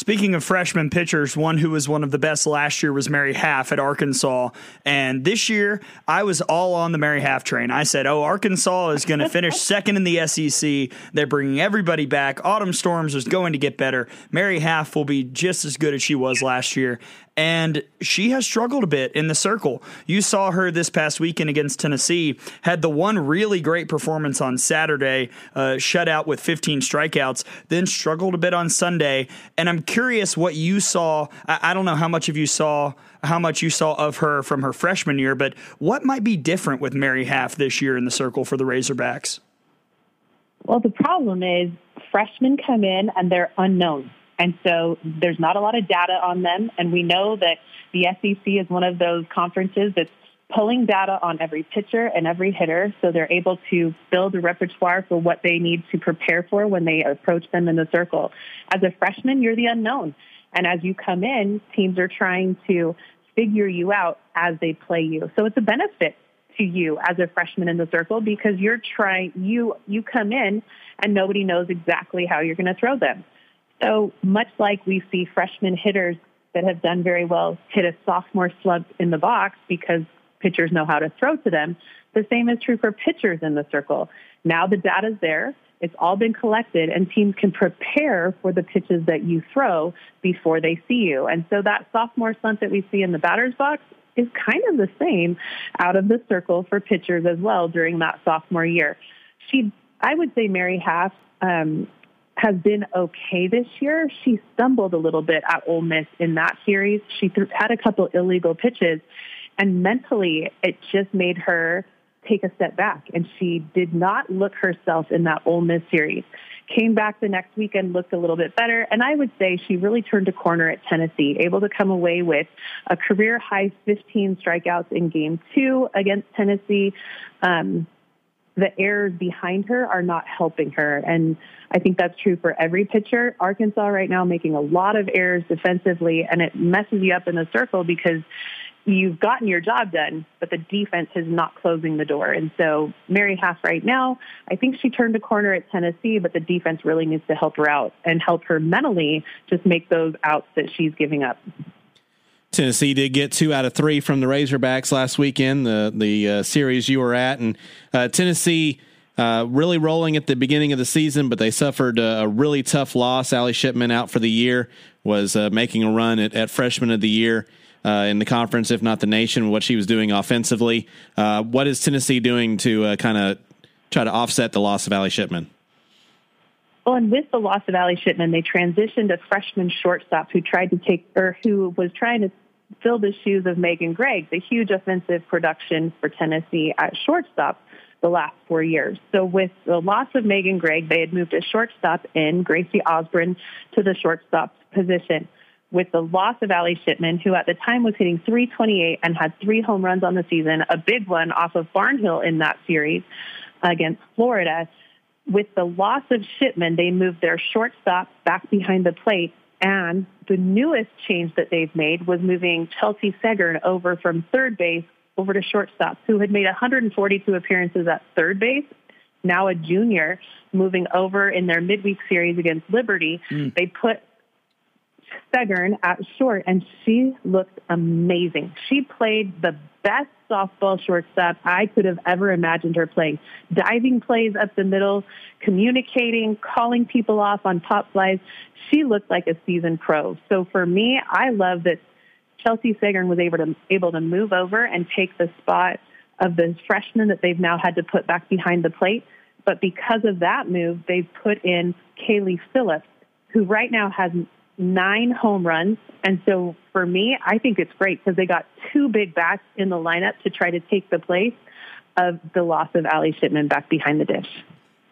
Speaking of freshman pitchers, one who was one of the best last year was Mary Haff at Arkansas. And this year, I was all on the Mary Haff train. I said, oh, Arkansas is going (laughs) to finish second in the SEC. They're bringing everybody back. Autumn Storms is going to get better. Mary Haff will be just as good as she was last year and she has struggled a bit in the circle. You saw her this past weekend against Tennessee, had the one really great performance on Saturday, uh, shut out with 15 strikeouts, then struggled a bit on Sunday. And I'm curious what you saw. I, I don't know how much of you saw how much you saw of her from her freshman year, but what might be different with Mary Haff this year in the circle for the Razorbacks? Well, the problem is freshmen come in and they're unknown. And so there's not a lot of data on them. And we know that the SEC is one of those conferences that's pulling data on every pitcher and every hitter so they're able to build a repertoire for what they need to prepare for when they approach them in the circle. As a freshman, you're the unknown. And as you come in, teams are trying to figure you out as they play you. So it's a benefit to you as a freshman in the circle because you're trying you you come in and nobody knows exactly how you're going to throw them. So much like we see freshman hitters that have done very well hit a sophomore slump in the box because pitchers know how to throw to them, the same is true for pitchers in the circle. Now the data's there. It's all been collected and teams can prepare for the pitches that you throw before they see you. And so that sophomore slump that we see in the batter's box is kind of the same out of the circle for pitchers as well during that sophomore year. She, I would say Mary Haff um, has been okay this year. She stumbled a little bit at Ole Miss in that series. She th- had a couple illegal pitches, and mentally, it just made her take a step back. And she did not look herself in that Ole Miss series. Came back the next weekend, looked a little bit better, and I would say she really turned a corner at Tennessee, able to come away with a career high 15 strikeouts in game two against Tennessee. Um, the errors behind her are not helping her. And I think that's true for every pitcher. Arkansas right now making a lot of errors defensively and it messes you up in the circle because you've gotten your job done, but the defense is not closing the door. And so Mary Haff right now, I think she turned a corner at Tennessee, but the defense really needs to help her out and help her mentally just make those outs that she's giving up. Tennessee did get two out of three from the Razorbacks last weekend, the the uh, series you were at, and uh, Tennessee uh, really rolling at the beginning of the season, but they suffered a, a really tough loss. Allie Shipman out for the year was uh, making a run at, at freshman of the year. Uh, in the conference, if not the nation, what she was doing offensively. Uh, what is Tennessee doing to kind of try to offset the loss of Allie Shipman? Well, and with the loss of Allie Shipman, they transitioned a freshman shortstop who tried to take, or who was trying to fill the shoes of Meghan Gregg, the huge offensive production for Tennessee at shortstop the last four years. So with the loss of Meghan Gregg, they had moved a shortstop in, Gracie Osborne, to the shortstop position. With the loss of Allie Shipman, who at the time was hitting 328 and had three home runs on the season, a big one off of Barnhill in that series against Florida. With the loss of Shipman, they moved their shortstop back behind the plate and the newest change that they've made was moving Chelsea Seggern over from third base over to shortstop, who had made 142 appearances at third base. Now a junior moving over in their midweek series against Liberty. Mm. They put Seggern at short, and she looked amazing. She played the best softball shortstop I could have ever imagined her playing. Diving plays up the middle, communicating, calling people off on pop flies. She looked like a seasoned pro. So for me, I love that Chelsea Seggern was able to able to move over and take the spot of the freshman that they've now had to put back behind the plate. But because of that move, they've put in Kaylee Phillips, who right now has nine home runs. And so for me, I think it's great because they got two big bats in the lineup to try to take the place of the loss of Ali Shipman back behind the dish.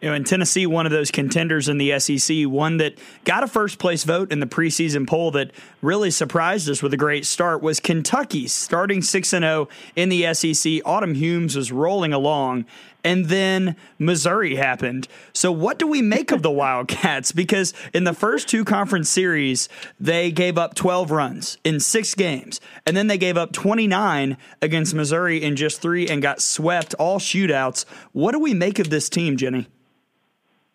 You know, in Tennessee, one of those contenders in the SEC, one that got a first place vote in the preseason poll that really surprised us with a great start was Kentucky, starting 6 0 in the SEC. Autumn Humes was rolling along, and then Missouri happened. So, what do we make of the (laughs) Wildcats? Because in the first two conference series, they gave up 12 runs in six games, and then they gave up 29 against Missouri in just three and got swept all shootouts. What do we make of this team, Jenny?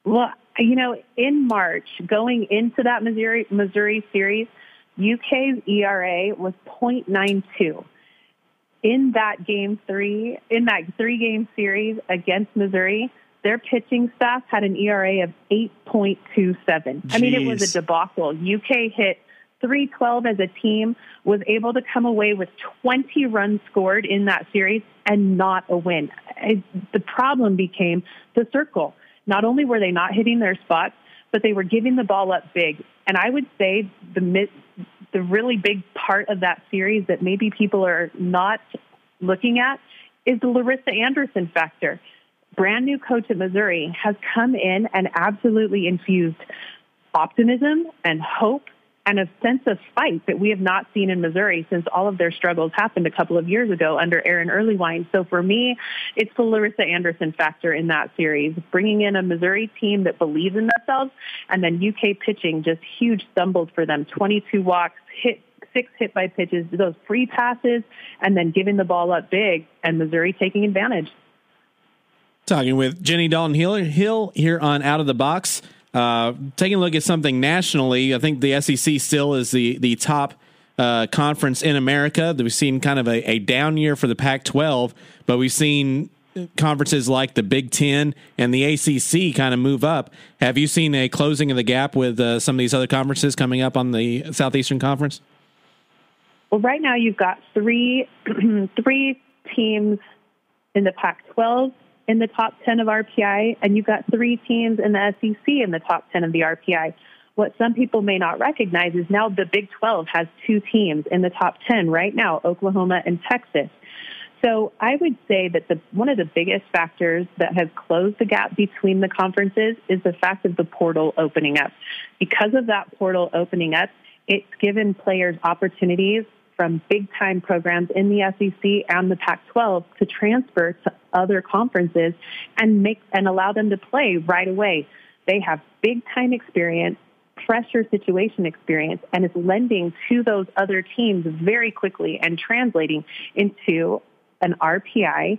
Well, you know, in March, going into that Missouri Missouri series, UK's ERA was 0.92. In that game three, in that three game series against Missouri, their pitching staff had an ERA of 8.27. I mean, it was a debacle. UK hit 312 as a team, was able to come away with 20 runs scored in that series and not a win. The problem became the circle not only were they not hitting their spots, but they were giving the ball up big. And I would say the the really big part of that series that maybe people are not looking at is the Larissa Anderson factor. Brand new coach at Missouri has come in and absolutely infused optimism and hope and a sense of fight that we have not seen in Missouri since all of their struggles happened a couple of years ago under Ehren Earleywine. So for me, it's the Larissa Anderson factor in that series, bringing in a Missouri team that believes in themselves, and then UK pitching just huge stumbles for them, 22 walks, hit six hit by pitches, those free passes, and then giving the ball up big, and Missouri taking advantage. Talking with Jenny Dalton Hill here on Out of the Box. Uh, taking a look at something nationally, I think the SEC still is the the top uh, conference in America. We've seen kind of a, a down year for the Pac-12, but we've seen conferences like the Big Ten and the ACC kind of move up. Have you seen a closing of the gap with uh, some of these other conferences coming up on the Southeastern Conference? Well, right now you've got three (clears throat) three teams in the Pac-12 in the top 10 of RPI, and you've got three teams in the SEC in the top 10 of the RPI. What some people may not recognize is now the Big 12 has two teams in the top 10 right now, Oklahoma and Texas. So I would say that the, one of the biggest factors that has closed the gap between the conferences is the fact of the portal opening up. Because of that portal opening up, it's given players opportunities from big time programs in the SEC and the Pac 12 to transfer to other conferences and make and allow them to play right away. They have big time experience, pressure situation experience, and it's lending to those other teams very quickly and translating into an RPI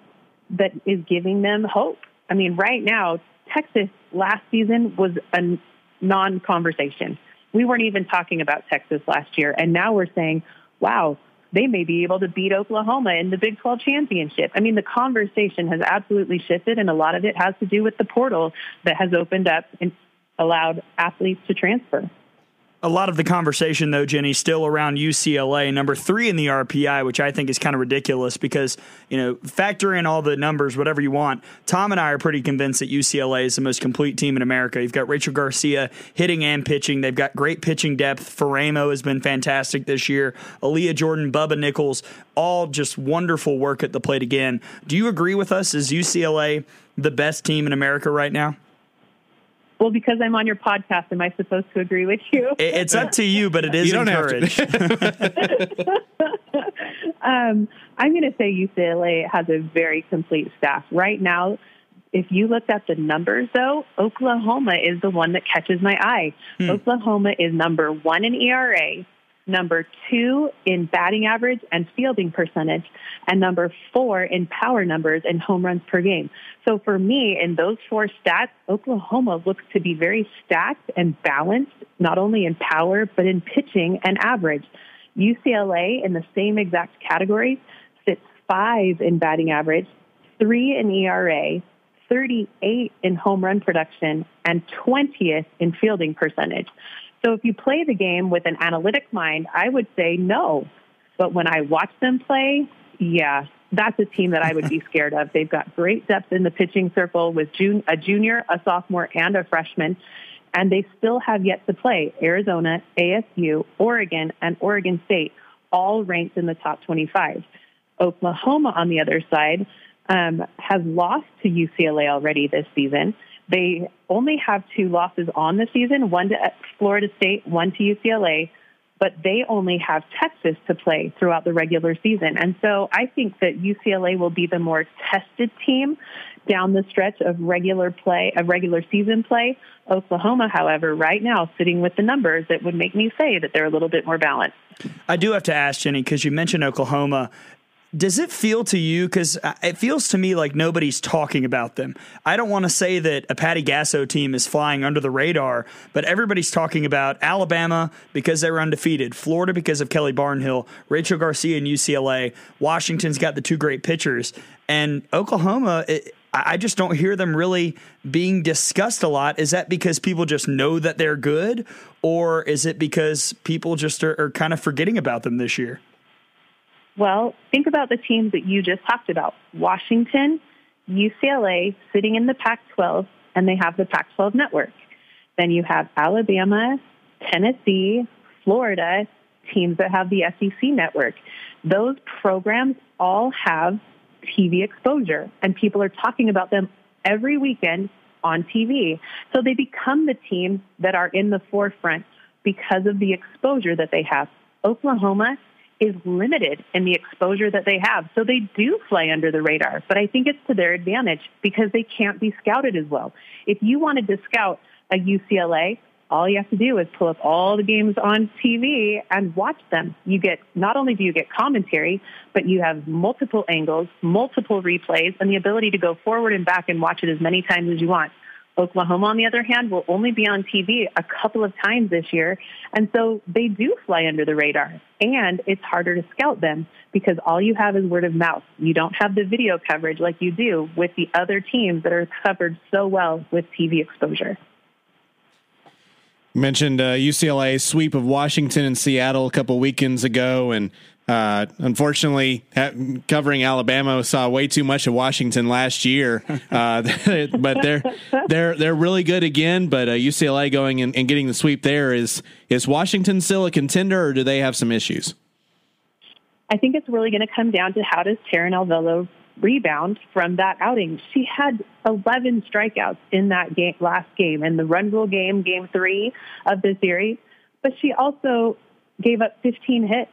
that is giving them hope. I mean, right now, Texas last season was a non conversation. We weren't even talking about Texas last year. And now we're saying, wow, they may be able to beat Oklahoma in the Big 12 championship. I mean, the conversation has absolutely shifted, and a lot of it has to do with the portal that has opened up and allowed athletes to transfer a lot of the conversation, though, Jenny, still around UCLA, number three in the RPI, which I think is kind of ridiculous because, you know, factor in all the numbers, whatever you want. Tom and I are pretty convinced that UCLA is the most complete team in America. You've got Rachel Garcia hitting and pitching. They've got great pitching depth. Faraimo has been fantastic this year. Aaliyah Jordan, Bubba Nichols, all just wonderful work at the plate again. Do you agree with us? Is UCLA the best team in America right now? Well, because I'm on your podcast, am I supposed to agree with you? It's up to you, but it is you encouraged. (laughs) (laughs) um, I'm going to say UCLA has a very complete staff. Right now, if you looked at the numbers, though, Oklahoma is the one that catches my eye. Hmm. Oklahoma is number one in ERA, number two in batting average and fielding percentage, and number four in power numbers and home runs per game. So for me, in those four stats, Oklahoma looks to be very stacked and balanced, not only in power, but in pitching and average. UCLA in the same exact category sits five in batting average, three in ERA, 38 in home run production, and 20th in fielding percentage. So if you play the game with an analytic mind, I would say no. But when I watch them play, yeah, that's a team that I would be (laughs) scared of. They've got great depth in the pitching circle with jun- a junior, a sophomore, and a freshman. And they still have yet to play Arizona, ASU, Oregon, and Oregon State, all ranked in the top 25. Oklahoma, on the other side, um, has lost to UCLA already this season. They only have two losses on the season, one to Florida State, one to UCLA, but they only have Texas to play throughout the regular season. And so I think that UCLA will be the more tested team down the stretch of regular play, of regular season play. Oklahoma, however, right now sitting with the numbers, it would make me say that they're a little bit more balanced. I do have to ask Jenny because you mentioned Oklahoma. Does it feel to you? Because uh, it feels to me like nobody's talking about them. I don't want to say that a Patty Gasso team is flying under the radar, but everybody's talking about Alabama because they were undefeated, Florida because of Kelly Barnhill, Rachel Garcia and UCLA, Washington's got the two great pitchers, and Oklahoma. It, I just don't hear them really being discussed a lot. Is that because people just know that they're good, or is it because people just are, are kind of forgetting about them this year? Well, think about the teams that you just talked about. Washington, UCLA sitting in the Pac-12 and they have the Pac-12 network. Then you have Alabama, Tennessee, Florida, teams that have the SEC network. Those programs all have TV exposure and people are talking about them every weekend on TV. So they become the teams that are in the forefront because of the exposure that they have. Oklahoma is limited in the exposure that they have. So they do fly under the radar, but I think it's to their advantage because they can't be scouted as well. If you wanted to scout a UCLA, all you have to do is pull up all the games on TV and watch them. You get, not only do you get commentary, but you have multiple angles, multiple replays, and the ability to go forward and back and watch it as many times as you want. Oklahoma, on the other hand, will only be on TV a couple of times this year. And so they do fly under the radar. And it's harder to scout them because all you have is word of mouth. You don't have the video coverage like you do with the other teams that are covered so well with TV exposure. Mentioned uh, UCLA sweep of Washington and Seattle a couple weekends ago, and Uh, unfortunately, covering Alabama saw way too much of Washington last year, uh, (laughs) but they're they're they're really good again. But uh, UCLA going and, and getting the sweep there is is Washington still a contender, or do they have some issues? I think it's really going to come down to how does Taran Alvelo rebound from that outing. She had 11 strikeouts in that game, last game, in the run rule game, game three of the series. But she also gave up 15 hits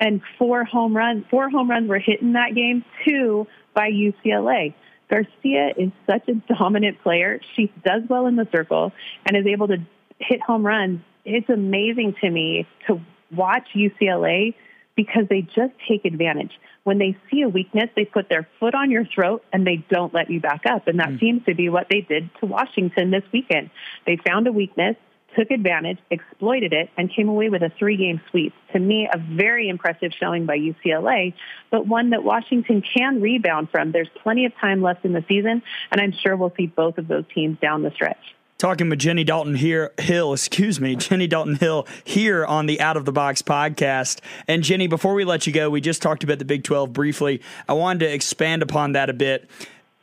and four home runs. Four home runs were hit in that game, two by UCLA. Garcia is such a dominant player. She does well in the circle and is able to hit home runs. It's amazing to me to watch UCLA because they just take advantage. When they see a weakness, they put their foot on your throat and they don't let you back up. And that mm. seems to be what they did to Washington this weekend. They found a weakness, took advantage, exploited it, and came away with a three game sweep. To me, a very impressive showing by UCLA, but one that Washington can rebound from. There's plenty of time left in the season, and I'm sure we'll see both of those teams down the stretch talking with Jenny Dalton here Hill, excuse me, Jenny Dalton Hill here on the Out of the Box podcast. And Jenny, before we let you go, we just talked about the Big 12 briefly. I wanted to expand upon that a bit.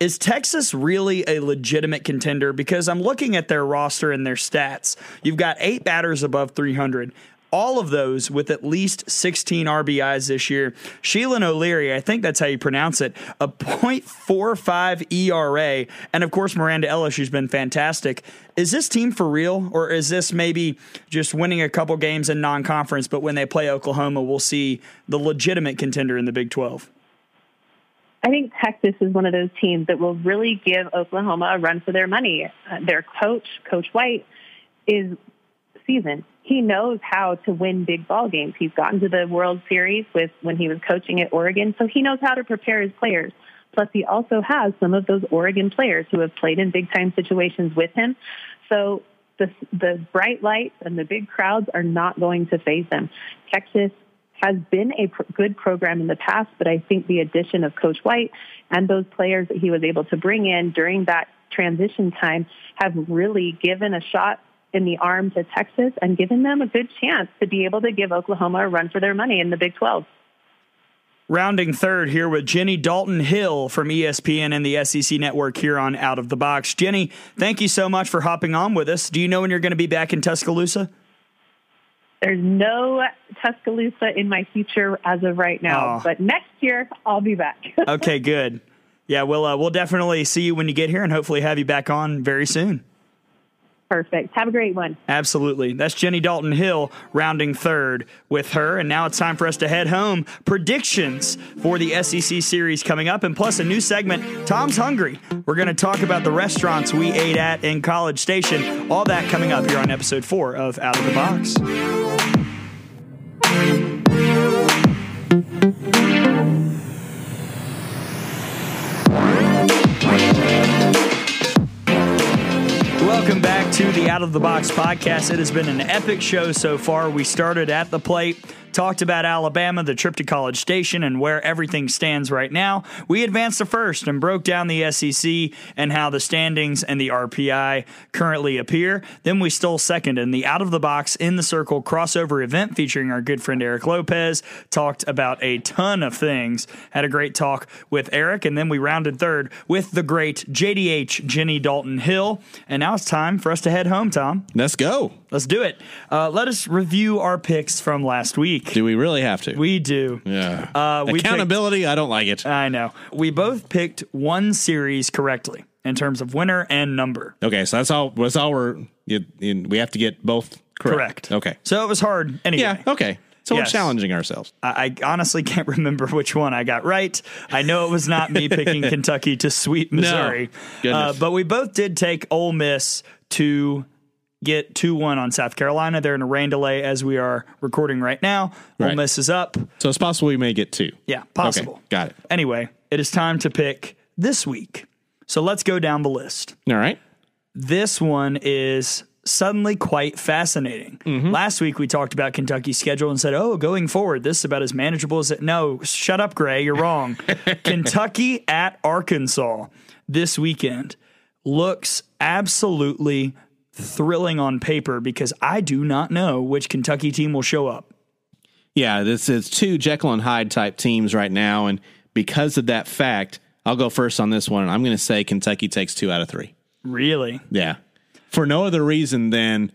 Is Texas really a legitimate contender? Because I'm looking at their roster and their stats. You've got eight batters above 300 all of those with at least 16 RBIs this year. Shealyn O'Leary, I think that's how you pronounce it, a .45 ERA, and of course Miranda Elish, who's been fantastic. Is this team for real, or is this maybe just winning a couple games in non-conference? But when they play Oklahoma, we'll see the legitimate contender in the Big 12. I think Texas is one of those teams that will really give Oklahoma a run for their money. Uh, their coach, Coach White, is seasoned he knows how to win big ball games. He's gotten to the World Series with when he was coaching at Oregon, so he knows how to prepare his players. Plus, he also has some of those Oregon players who have played in big time situations with him. So the the bright lights and the big crowds are not going to faze them. Texas has been a pr- good program in the past, but I think the addition of Coach White and those players that he was able to bring in during that transition time have really given a shot in the arm to Texas and given them a good chance to be able to give Oklahoma a run for their money in the Big 12. Rounding third here with Jenny Dalton Hill from ESPN and the SEC Network here on Out of the Box. Jenny, thank you so much for hopping on with us. Do you know when you're going to be back in Tuscaloosa? There's no Tuscaloosa in my future as of right now, oh. but next year I'll be back. (laughs) okay, good. Yeah, we'll uh, we'll definitely see you when you get here, and hopefully have you back on very soon. Perfect. Have a great one. Absolutely. That's Jenny Dalton Hill rounding third with her. And now it's time for us to head home. Predictions for the SEC series coming up, and plus a new segment, Tom's Hungry. We're going to talk about the restaurants we ate at in College Station. All that coming up here on episode four of Out of the Box. Welcome back to the Out of the Box podcast. It has been an epic show so far. We started at the plate talked about Alabama, the trip to College Station, and where everything stands right now. We advanced to first and broke down the SEC and how the standings and the RPI currently appear. Then we stole second in the out of the box in the circle crossover event featuring our good friend Eric Lopez. Talked about a ton of things. Had a great talk with Eric, and then we rounded third with the great JDH Jenny Dalton Hill. And now it's time for us to head home, Tom. Let's go. Let's do it. Uh, let us review our picks from last week. Do we really have to? We do. Yeah. Uh, Accountability, picked, I don't like it. I know. We both picked one series correctly in terms of winner and number. Okay, so that's all. That's all we're. You, you, we have to get both correct. correct. Okay. So it was hard anyway. Yeah. Okay. So yes. we're challenging ourselves. I, I, honestly can't (laughs) remember which one I got right. I know it was not me picking (laughs) Kentucky to sweep Missouri. No. Uh, but we both did take Ole Miss to get 2 1 on South Carolina. They're in a rain delay as we are recording right now. Right. Ole Miss is up. So it's possible we may get two. Yeah, possible. Okay, got it. Anyway, it is time to pick this week. So let's go down the list. All right. This one is suddenly quite fascinating. Mm-hmm. Last week we talked about Kentucky's schedule and said, "Oh, going forward, this is about as manageable as it." No, shut up, Gray. You're wrong. (laughs) Kentucky at Arkansas this weekend looks absolutely thrilling on paper because I do not know which Kentucky team will show up. Yeah, this is two Jekyll and Hyde type teams right now, and because of that fact, I'll go first on this one. I'm going to say Kentucky takes two out of three. Really? Yeah, for no other reason than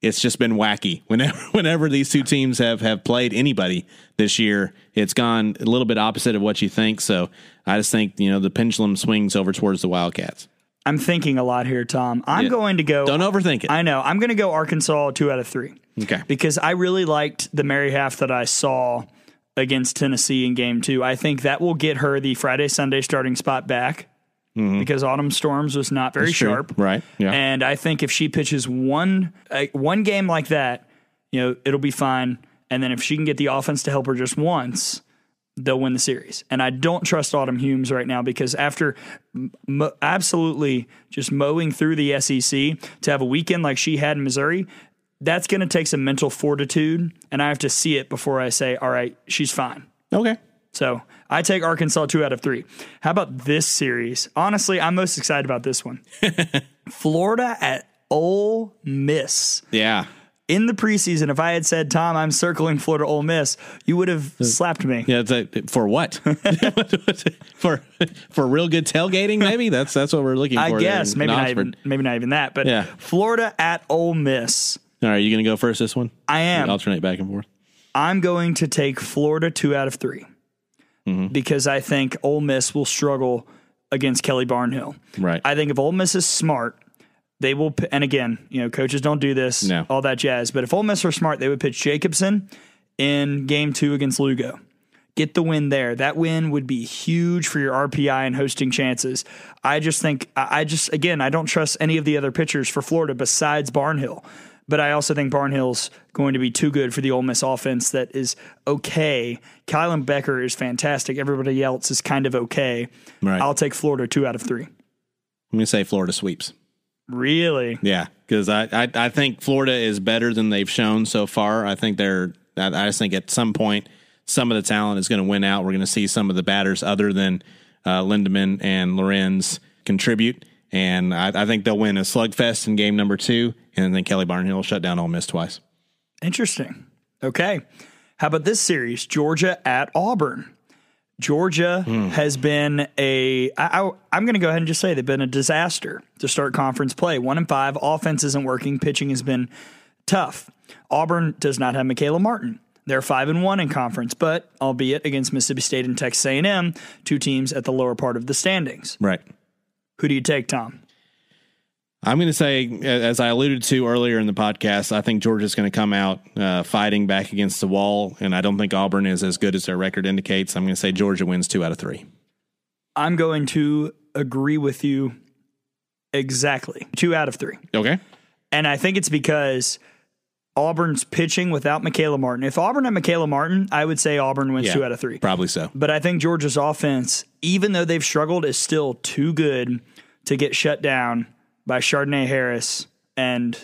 it's just been wacky. Whenever (laughs) whenever these two teams have have played anybody this year, it's gone a little bit opposite of what you think. So I just think you know the pendulum swings over towards the Wildcats. I'm thinking a lot here, Tom. I'm Yeah. going to go. Don't overthink it. I know. I'm going to go Arkansas two out of three. Okay. Because I really liked the Mary Haff that I saw against Tennessee in game two. I think that will get her the Friday, Sunday starting spot back because Autumn Storms was not very Mm-hmm. That's true. sharp. Right. Yeah. And I think if she pitches one uh, one game like that, you know, it'll be fine. And then if she can get the offense to help her just once, they'll win the series. And I don't trust Autumn Humes right now because after mo- absolutely just mowing through the SEC to have a weekend like she had in Missouri, that's going to take some mental fortitude. And I have to see it before I say, all right, she's fine. okay. So I take Arkansas two out of three. How about this series? Honestly, I'm most excited about this one. (laughs) Florida at Ole Miss. Yeah. In the preseason, if I had said, Tom, I'm circling Florida Ole Miss, you would have slapped me. Yeah, it's a, for what? (laughs) for for real good tailgating, maybe that's that's what we're looking for. I guess maybe not even maybe not even that, but Yeah. Florida at Ole Miss. All right, you going to go first this one? I am. Alternate back and forth. I'm going to take Florida two out of 3 Mm-hmm. because I think Ole Miss will struggle against Kelly Barnhill. Right. I think if Ole Miss is smart, they will. And again, you know, coaches don't do this, No. all that jazz. But if Ole Miss are smart, they would pitch Jacobson in Game Two against Lugo. Get the win there. That win would be huge for your RPI and hosting chances. I just think, I I just, again, I don't trust any of the other pitchers for Florida besides Barnhill. But I also think Barnhill's going to be too good for the Ole Miss offense that is okay. Kylan Becker is fantastic. Everybody else is kind of okay. Right. I'll take Florida two out of three. I'm going to say Florida sweeps. Really? Yeah, because I, I I think Florida is better than they've shown so far. I think they're. I, I just think at some point some of the talent is going to win out. We're going to see some of the batters other than uh, Lindaman and Lorenz contribute, and I, I think they'll win a slugfest in game number two, and then Kelly Barnhill will shut down Ole Miss twice. Interesting. Okay. How about this series? Georgia at Auburn. Georgia hmm. has been a. I, I, I'm going to go ahead and just say they've been a disaster to start conference play. One and five. Offense isn't working. Pitching has been tough. Auburn does not have Michaela Martin. They're five and one in conference, but albeit against Mississippi State and Texas A&M, two teams at the lower part of the standings. Right. Who do you take, Tom? I'm going to say, as I alluded to earlier in the podcast, I think Georgia's going to come out uh, fighting back against the wall, and I don't think Auburn is as good as their record indicates. I'm going to say Georgia wins two out of three. I'm going to agree with you exactly. Two out of three. Okay. And I think it's because Auburn's pitching without Michaela Martin. If Auburn had Michaela Martin, I would say Auburn wins Yeah, two out of three. Probably so. But I think Georgia's offense, even though they've struggled, is still too good to get shut down by Chardonnay Harris and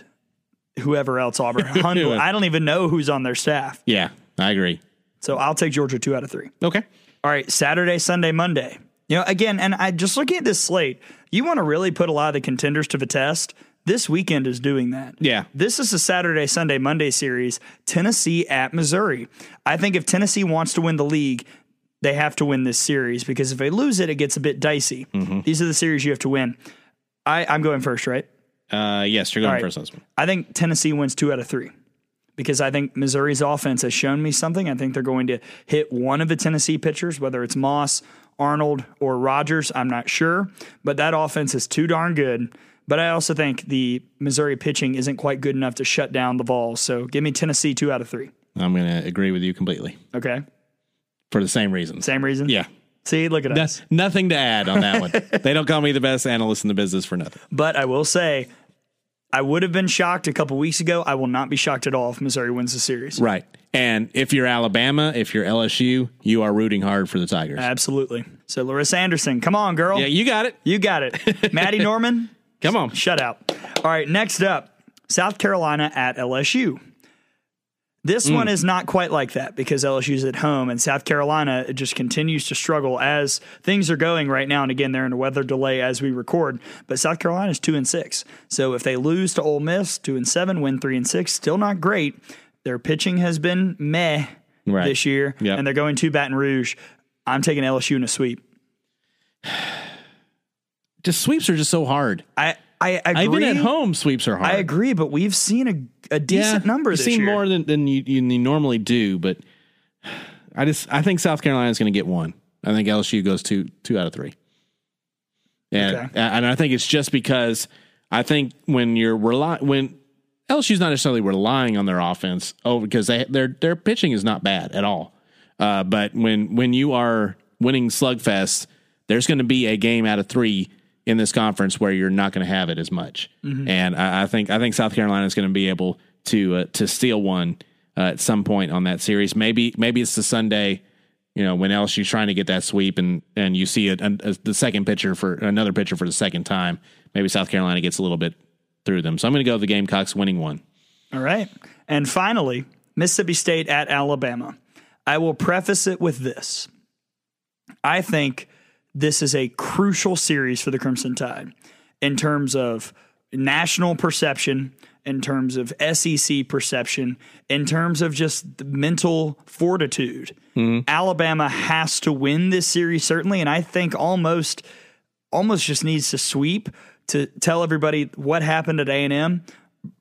whoever else Auburn. (laughs) Hundle. I don't even know who's on their staff. Yeah, I agree. So I'll take Georgia two out of three. Okay. All right, Saturday, Sunday, Monday. You know, again, and I just looking at this slate, you want to really put a lot of the contenders to the test. This weekend is doing that. Yeah. This is a Saturday, Sunday, Monday series, Tennessee at Missouri. I think if Tennessee wants to win the league, they have to win this series because if they lose it, it gets a bit dicey. Mm-hmm. These are the series you have to win. I, I'm going first, right? Uh, yes, you're going right. first on this one. I think Tennessee wins two out of three because I think Missouri's offense has shown me something. I think they're going to hit one of the Tennessee pitchers, whether it's Moss, Arnold, or Rogers. I'm not sure, but that offense is too darn good. But I also think the Missouri pitching isn't quite good enough to shut down the Vols. So give me Tennessee two out of three. I'm going to agree with you completely Okay. for the same reason. Same reason? Yeah. See, look at us. That's nothing to add on that one. (laughs) they don't call me the best analyst in the business for nothing. But I will say, I would have been shocked a couple weeks ago. I will not be shocked at all if Missouri wins the series. Right. And if you're Alabama, if you're LSU, you are rooting hard for the Tigers. Absolutely. So Larissa Anderson, come on, girl. yeah, you got it. You got it. (laughs) Maddie Norman, Come on. shut out. All right, next up, South Carolina at LSU. This mm. one is not quite like that because LSU's at home and South Carolina just continues to struggle as things are going right now. And again, they're in a weather delay as we record. But South Carolina's two and six. So if they lose to Ole Miss, two and seven, win three and six, still not great. Their pitching has been meh Right. this year, Yep. and they're going to Baton Rouge. I'm taking LSU in a sweep. Just sweeps are just so hard. I I agree. Even at home, sweeps are hard. I agree, but we've seen a, a decent number You've this seen year. more than, than you, you normally do, but I just I think South Carolina is going to get one. I think LSU goes two two out of three, and Okay. and I think it's just because I think when you're rely when LSU's not necessarily relying on their offense, oh, because they their their pitching is not bad at all. Uh, but when when you are winning slugfest, there's going to be a game out of three in this conference where you're not going to have it as much. And I, I think I think South Carolina is going to be able to uh, to steal one uh, at some point on that series. Maybe maybe it's the Sunday. You know when LSU's trying to get that sweep and and you see it the second pitcher for another pitcher for the second time. Maybe South Carolina gets a little bit through them. So I'm going to go with the Gamecocks winning one. All right. And finally, Mississippi State at Alabama. I will preface it with this. I think this is a crucial series for the Crimson Tide in terms of national perception, in terms of SEC perception, in terms of just the mental fortitude. Mm-hmm. Alabama has to win this series certainly, and I think almost almost just needs to sweep to tell everybody what happened at A&M,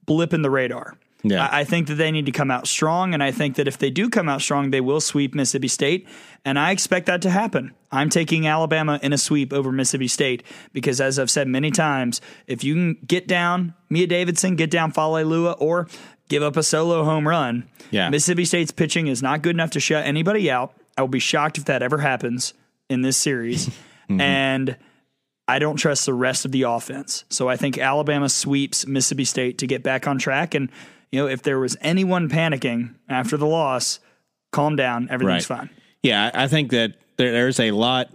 blip in the radar. Yeah. I, I think that they need to come out strong, and I think that if they do come out strong, they will sweep Mississippi State, and I expect that to happen. I'm taking Alabama in a sweep over Mississippi State because, as I've said many times, if you can get down Mia Davidson, get down Fale or give up a solo home run, Yeah. Mississippi State's pitching is not good enough to shut anybody out. I will be shocked if that ever happens in this series. (laughs) Mm-hmm. And I don't trust the rest of the offense. So I think Alabama sweeps Mississippi State to get back on track. And, you know, if there was anyone panicking after the loss, calm down. Everything's Right. fine. Yeah, I think that there, there's a lot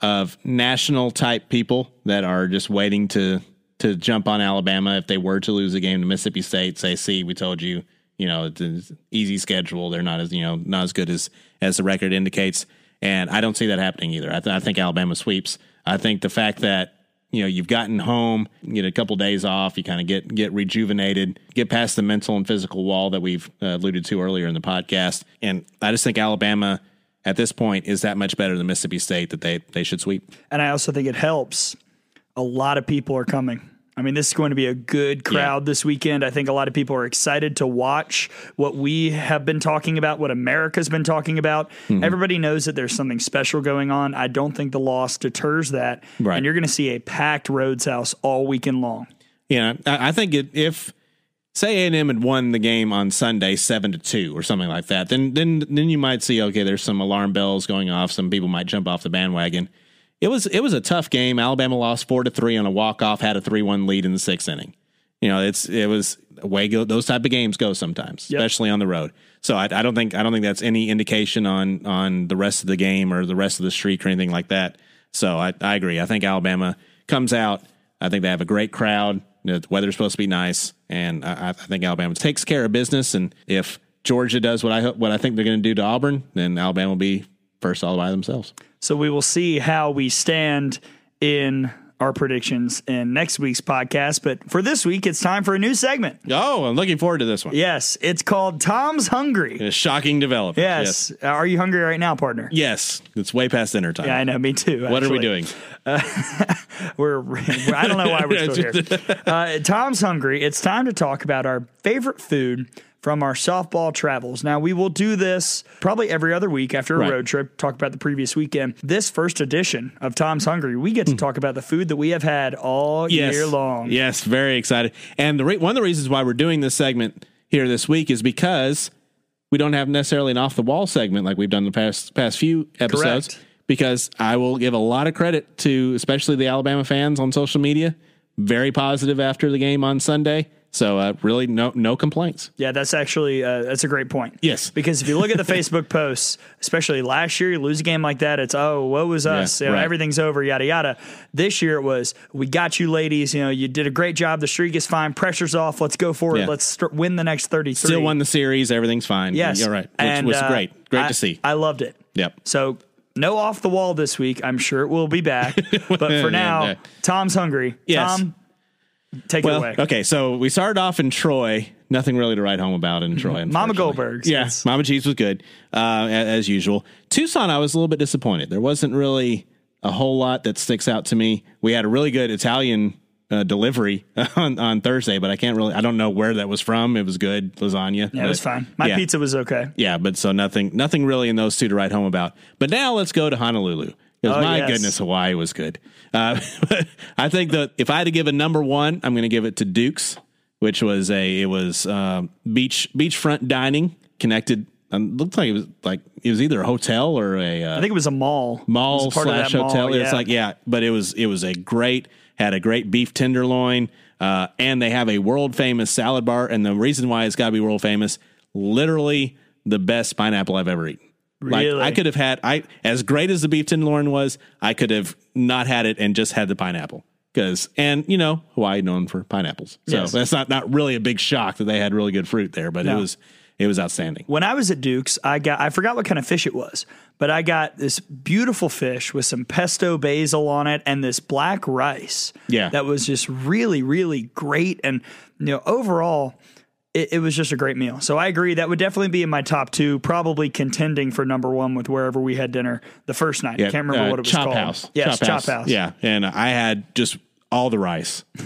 of national type people that are just waiting to to jump on Alabama if they were to lose a game to Mississippi State. Say, see, we told you, you know, it's an easy schedule. They're not as you know not as good as as the record indicates, and I don't see that happening either. I, th- I think Alabama sweeps. I think the fact that you know you've gotten home, you get a couple days off, you kind of get get rejuvenated, get past the mental and physical wall that we've uh, alluded to earlier in the podcast, and I just think Alabama at this point is that much better than Mississippi State that they they should sweep. And I also think it helps. A lot of people are coming. I mean, this is going to be a good crowd this weekend. I think a lot of people are excited to watch what we have been talking about, what America's been talking about. Mm-hmm. Everybody knows that there's something special going on. I don't think the loss deters that. Right. And you're going to see a packed Rhoads House all weekend long. Yeah, I, think it, if say A and M had won the game on Sunday seven to two or something like that, then then then you might see okay, there's some alarm bells going off. Some people might jump off the bandwagon. It was it was a tough game. Alabama lost four to three on a walk off, had a three one lead in the sixth inning. You know, it's it was way go, those type of games go sometimes, Yep. especially on the road. So I, I don't think I don't think that's any indication on on the rest of the game or the rest of the streak or anything like that. So I, I agree. I think Alabama comes out. I think they have a great crowd. You know, the weather's supposed to be nice, and I, I think Alabama takes care of business. And if Georgia does what I what I think they're going to do to Auburn, then Alabama will be first all by themselves. So we will see how we stand in our predictions in next week's podcast. But for this week, it's time for a new segment. Oh, I'm looking forward to this one. Yes, it's called Tom's Hungry. A shocking development. Yes. Are you hungry right now, partner? Yes. It's way past dinner time. Yeah, I know. Me too. What are we doing? (laughs) We're, I don't know why we're still (laughs) here. Uh, Tom's hungry. It's time to talk about our favorite food from our softball travels. Now, we will do this probably every other week after a Right. road trip, talk about the previous weekend. This first edition of Tom's Hungry, we get to hmm. talk about the food that we have had all yes. year long. Yes, very excited. And the re- one of the reasons why we're doing this segment here this week is because we don't have necessarily an off the wall segment like we've done the past past few episodes. Correct. Because I will give a lot of credit to especially the Alabama fans on social media. Very positive after the game on Sunday. So uh, really no no complaints. Yeah, that's actually uh, that's a great point. Yes. because if you look at the Facebook (laughs) posts, especially last year, you lose a game like that, it's oh, what was us? Yeah, You know, right. Everything's over, yada yada. This year it was we got you, ladies. You know, you did a great job. The streak is fine. Pressure's off. Let's go for it. Yeah. Let's st- win the next thirty. Still won the series. Everything's fine. Yes, You're right. Which and, was uh, great. Great I- to see. I loved it. Yep. So no off the wall this week. I'm sure it will be back. (laughs) but for now, Yeah. Tom's hungry. Yes. Tom, take it away. okay, so we started off in Troy, nothing really to write home about in Troy. Mama. Goldberg's. Yeah, It's- Mama Cheese was good uh, as usual. Tucson, I was a little bit disappointed. There wasn't really a whole lot that sticks out to me. We had a really good Italian uh, delivery (laughs) on, on Thursday, but I can't really. I don't know where that was from. It was good lasagna. Yeah, it was fine. My yeah. pizza was okay. Yeah, but so nothing, nothing really in those two to write home about. But now let's go to Honolulu because Oh, my yes. goodness, Hawaii was good. Uh, (laughs) I think that if I had to give a number one, I'm going to give it to Duke's, which was a it was um, beach beachfront dining connected. Um, looked like it was like it was either a hotel or a uh, I think it was a mall. Mall was part of slash that mall, hotel. It's yeah. like yeah, but it was it was a great had a great beef tenderloin, uh, and they have a world famous salad bar. And the reason why it's got to be world famous, literally the best pineapple I've ever eaten. Like Really? I could have had I as great as the beef tenderloin was, I could have not had it and just had the pineapple. Because and you know Hawaii known for pineapples, so Yes. that's not not really a big shock that they had really good fruit there, but No. it was it was outstanding. when I was at Duke's, I got I forgot what kind of fish it was, but I got this beautiful fish with some pesto basil on it and this black rice. Yeah. that was just really really great, and you know overall. It, it was just a great meal. So I agree. That would definitely be in my top two, probably contending for number one with wherever we had dinner the first night. Yeah, I can't remember uh, what it was Chop called. House. Yes, Chop, House. Yeah, and I had just all the rice, (laughs)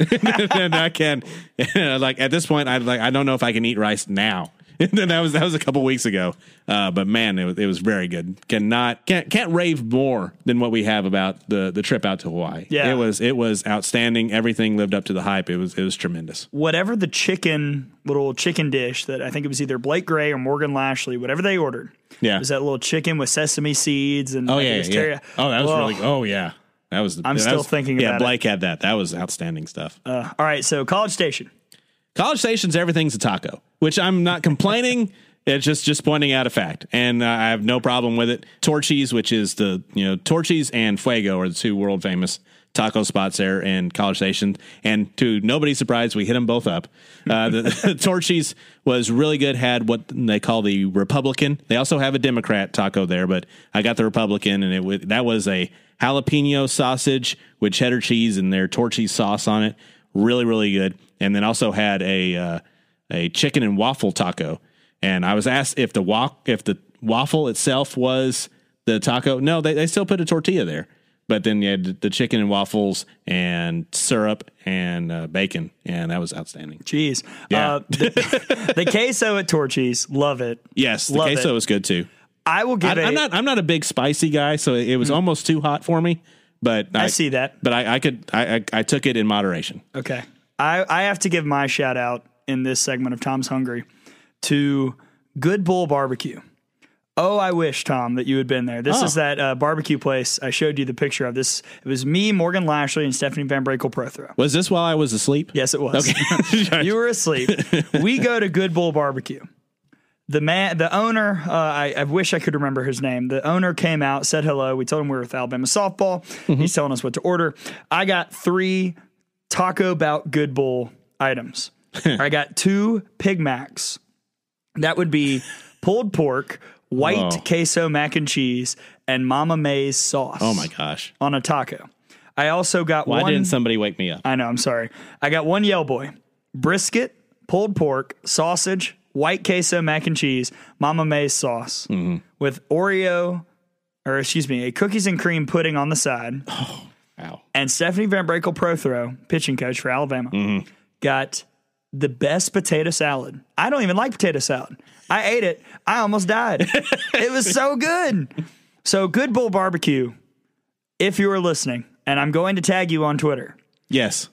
and I can (laughs) like at this point, I like I don't know if I can eat rice now. (laughs) And then that was that was a couple weeks ago, uh, but man, it was, it was very good. Cannot can't can't rave more than what we have about the the trip out to Hawaii. Yeah. it was it was outstanding. Everything lived up to the hype. It was it was tremendous. whatever the chicken little chicken dish that I think it was either Blake Gray or Morgan Lashley, whatever they ordered. Yeah. It was that little chicken with sesame seeds and Oh like, yeah, yeah. Oh, that was Whoa. really. Oh yeah, that was. I'm that still was- thinking Yeah, about it. Blake had that. That was outstanding stuff. Uh, all right, so College Station. College Station's everything's a taco, which I'm not complaining. (laughs) It's just just pointing out a fact, and uh, I have no problem with it. Torchy's, which is the you know Torchy's and Fuego are the two world famous taco spots there in College Station, and to nobody's surprise, we hit them both up. Uh, (laughs) the, the (laughs) Torchy's was really good. Had what they call the Republican. They also have a Democrat taco there, but I got the Republican, and it wa- that was a jalapeno sausage with cheddar cheese and their Torchy's sauce on it. Really, really good. And then also had a uh, a chicken and waffle taco. And I was asked if the wa- if the waffle itself was the taco. No, they, they still put a tortilla there. But then you had the chicken and waffles and syrup and uh, bacon, and that was outstanding. Jeez. Yeah. Uh, the, the queso at Torchy's, love it. Yes, the Love queso it. was good too. I will give I, a, I'm not I'm not a big spicy guy, so it was almost too hot for me. But I see that. But I, I could I, I I took it in moderation. Okay. I, I have to give my shout out in this segment of Tom's Hungry to Good Bull Barbecue. Oh, I wish, Tom, that you had been there. This Oh. is that uh, barbecue place I showed you the picture of. This it was me, Morgan Lashley, and Stephanie VanBrakle Prothro. Was this while I was asleep? Yes, it was. Okay. (laughs) you were asleep. we go to Good Bull Barbecue. The man, the owner, uh, I, I wish I could remember his name. The owner came out, said hello. We told him we were with Alabama softball. Mm-hmm. He's telling us what to order. I got three Taco Bout Good Bull items. (laughs) I got two Pig Macs. That would be pulled pork, white Whoa. queso mac and cheese, and Mama May's sauce. Oh my gosh! On a taco. I also got Why one. Why didn't somebody wake me up? I know. I'm sorry. I got one Yell Boy, brisket, pulled pork, sausage, white queso mac and cheese, Mama May's sauce Mm-hmm. with Oreo, or excuse me, a cookies and cream pudding on the side. Wow. And Stephanie VanBrakle Prothro, pitching coach for Alabama, Mm-hmm. got the best potato salad. I don't even like potato salad. I ate it. I almost died. (laughs) it was so good. So, Good Bull Barbecue, if you are listening, and I'm going to tag you on Twitter. Yes.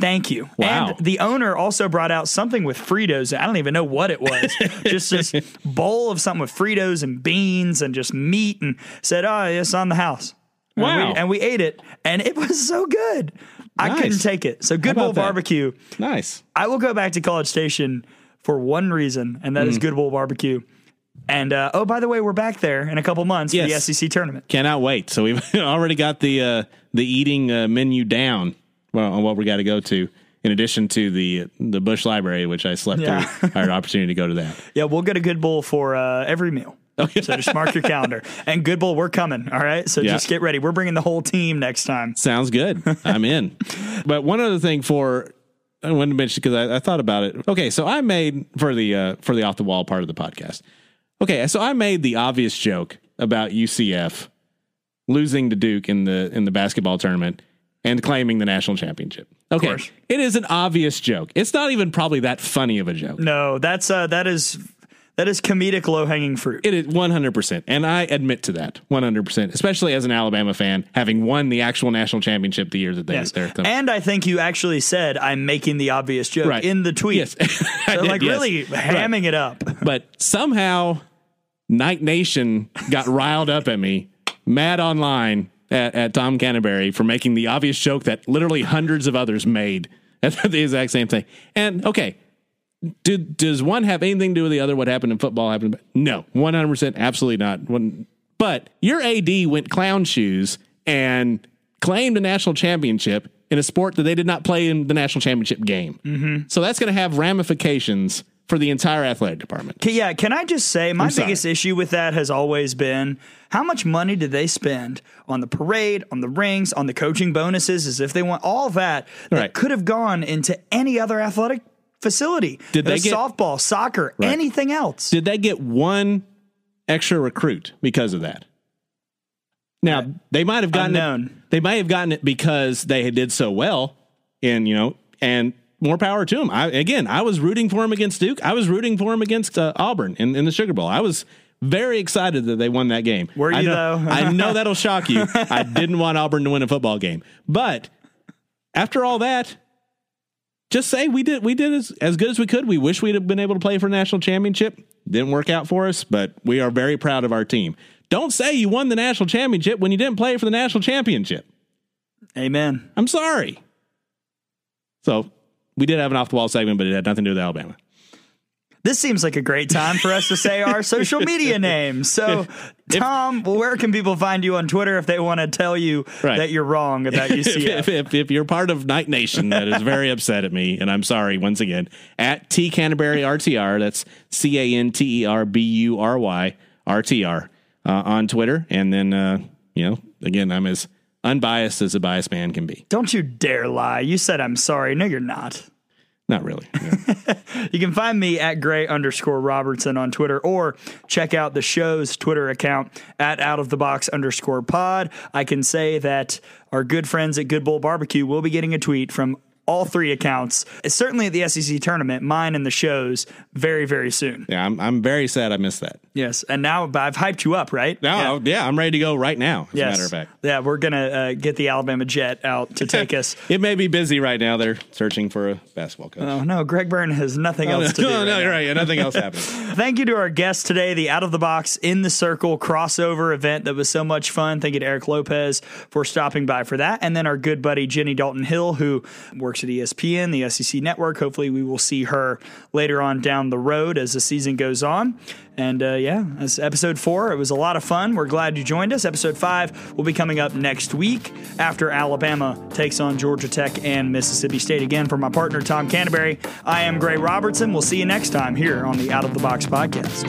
Thank you. Wow. And the owner also brought out something with Fritos. I don't even know what it was. (laughs) just this bowl of something with Fritos and beans and just meat and said, Oh, it's on the house. And Wow. we, and we ate it and it was so good. I couldn't take it. So Good Bull that? Barbecue. Nice. I will go back to College Station for one reason, and that is Mm. Good Bull Barbecue. And uh, oh, by the way, we're back there in a couple months for the SEC tournament. Cannot wait. So we've (laughs) already got the uh, the eating uh, menu down well, on what we got to go to. In addition to the the Bush Library, which I slept Yeah. through, I had an opportunity to go to that. Yeah, we'll get a Good Bull for uh, every meal. Okay. So just mark your calendar. And Good Bull, we're coming. All right. So Yeah. just get ready. We're bringing the whole team next time. Sounds good. I'm in. (laughs) But one other thing for I wanted to mention because I, I thought about it. Okay, so I made for the uh, for the off the wall part of the podcast. Okay, so I made the obvious joke about UCF losing to Duke in the in the basketball tournament and claiming the national championship. Okay, it is an obvious joke. It's not even probably that funny of a joke. No, that's uh, that is that is comedic low hanging fruit. It is 100%. And I admit to that 100%, especially as an Alabama fan, having won the actual national championship the year that they Yes. they're the- And I think you actually said I'm making the obvious joke Right. in the tweet. Yes. (laughs) So like yes. really hamming it up. but somehow Knight Nation got riled up at me, mad online at, at Tom Canterbury for making the obvious joke that literally hundreds of others made (laughs) at the exact same thing. And okay, do, does one have anything to do with the other? What happened in football happened? No, one hundred percent, absolutely not. One, but your AD went clown shoes and claimed a national championship in a sport that they did not play in the national championship game. Mm-hmm. So that's going to have ramifications for the entire athletic department. Can- Yeah, can I just say my biggest issue with that has always been how much money did they spend on the parade, on the rings, on the coaching bonuses, as if they want all that that Right. could have gone into any other athletic facility. Did they Uh, get- softball, soccer, Right. anything else? Did they get one extra recruit because of that? Now they might have gotten Unknown. it. They might have gotten it because they did so well, and you know, and more power to him. I, again, I was rooting for him against Duke. I was rooting for him against uh, Auburn in, in the Sugar Bowl. I was very excited that they won that game. Were I you, know, though? I know (laughs) that'll shock you. I didn't want Auburn to win a football game, but after all that, just say we did we did as, as good as we could. We wish we'd have been able to play for a national championship. Didn't work out for us, but we are very proud of our team. Don't say you won the national championship when you didn't play for the national championship. Amen. I'm sorry. So we did have an off the wall segment, but it had nothing to do with Alabama. This seems like a great time for us to say our (laughs) social media names. So, Tom, where can people find you on Twitter if they want to tell you Right. that you're wrong about (laughs) if, UCF? if, if, if you're part of Knight Nation that is very upset at me, and I'm sorry once again, at T Canterbury RTR, that's C A N T E R B U R Y R T R uh, on Twitter. And then, uh, you know, again, I'm as unbiased as a biased man can be. Don't you dare lie. You said I'm sorry. No, you're not. Not really. no. (laughs) You can find me at gray underscore Robertson on Twitter or check out the show's Twitter account at out of the box underscore pod. I can say that our good friends at Good Bull Barbecue will be getting a tweet from all three accounts, certainly at the SEC tournament, mine and the show's very, very soon. yeah, I'm, I'm very sad I missed that. Yes. And now but I've hyped you up, right? No, yeah. I'm ready to go right now, as Yes. a matter of fact. Yeah, we're going to uh, get the Alabama jet out to (laughs) take us. It may be busy right now. They're searching for a basketball coach. Oh, no, Greg Byrne has nothing Oh, else to do. no, right no, you're right. Yeah, nothing else (laughs) happening. Thank you to our guest today, the Out of the Box in the Circle crossover event that was so much fun. Thank you to Eric Lopez for stopping by for that. And then our good buddy Jenny Dalton Hill, who works at ESPN, the SEC network. Hopefully, we will see her later on down the road as the season goes on. And uh, yeah, as episode four. It was a lot of fun. We're glad you joined us. Episode five will be coming up next week after Alabama takes on Georgia Tech and Mississippi State. Again, for my partner, Tom Canterbury, I am Gray Robertson. We'll see you next time here on the Out of the Box podcast.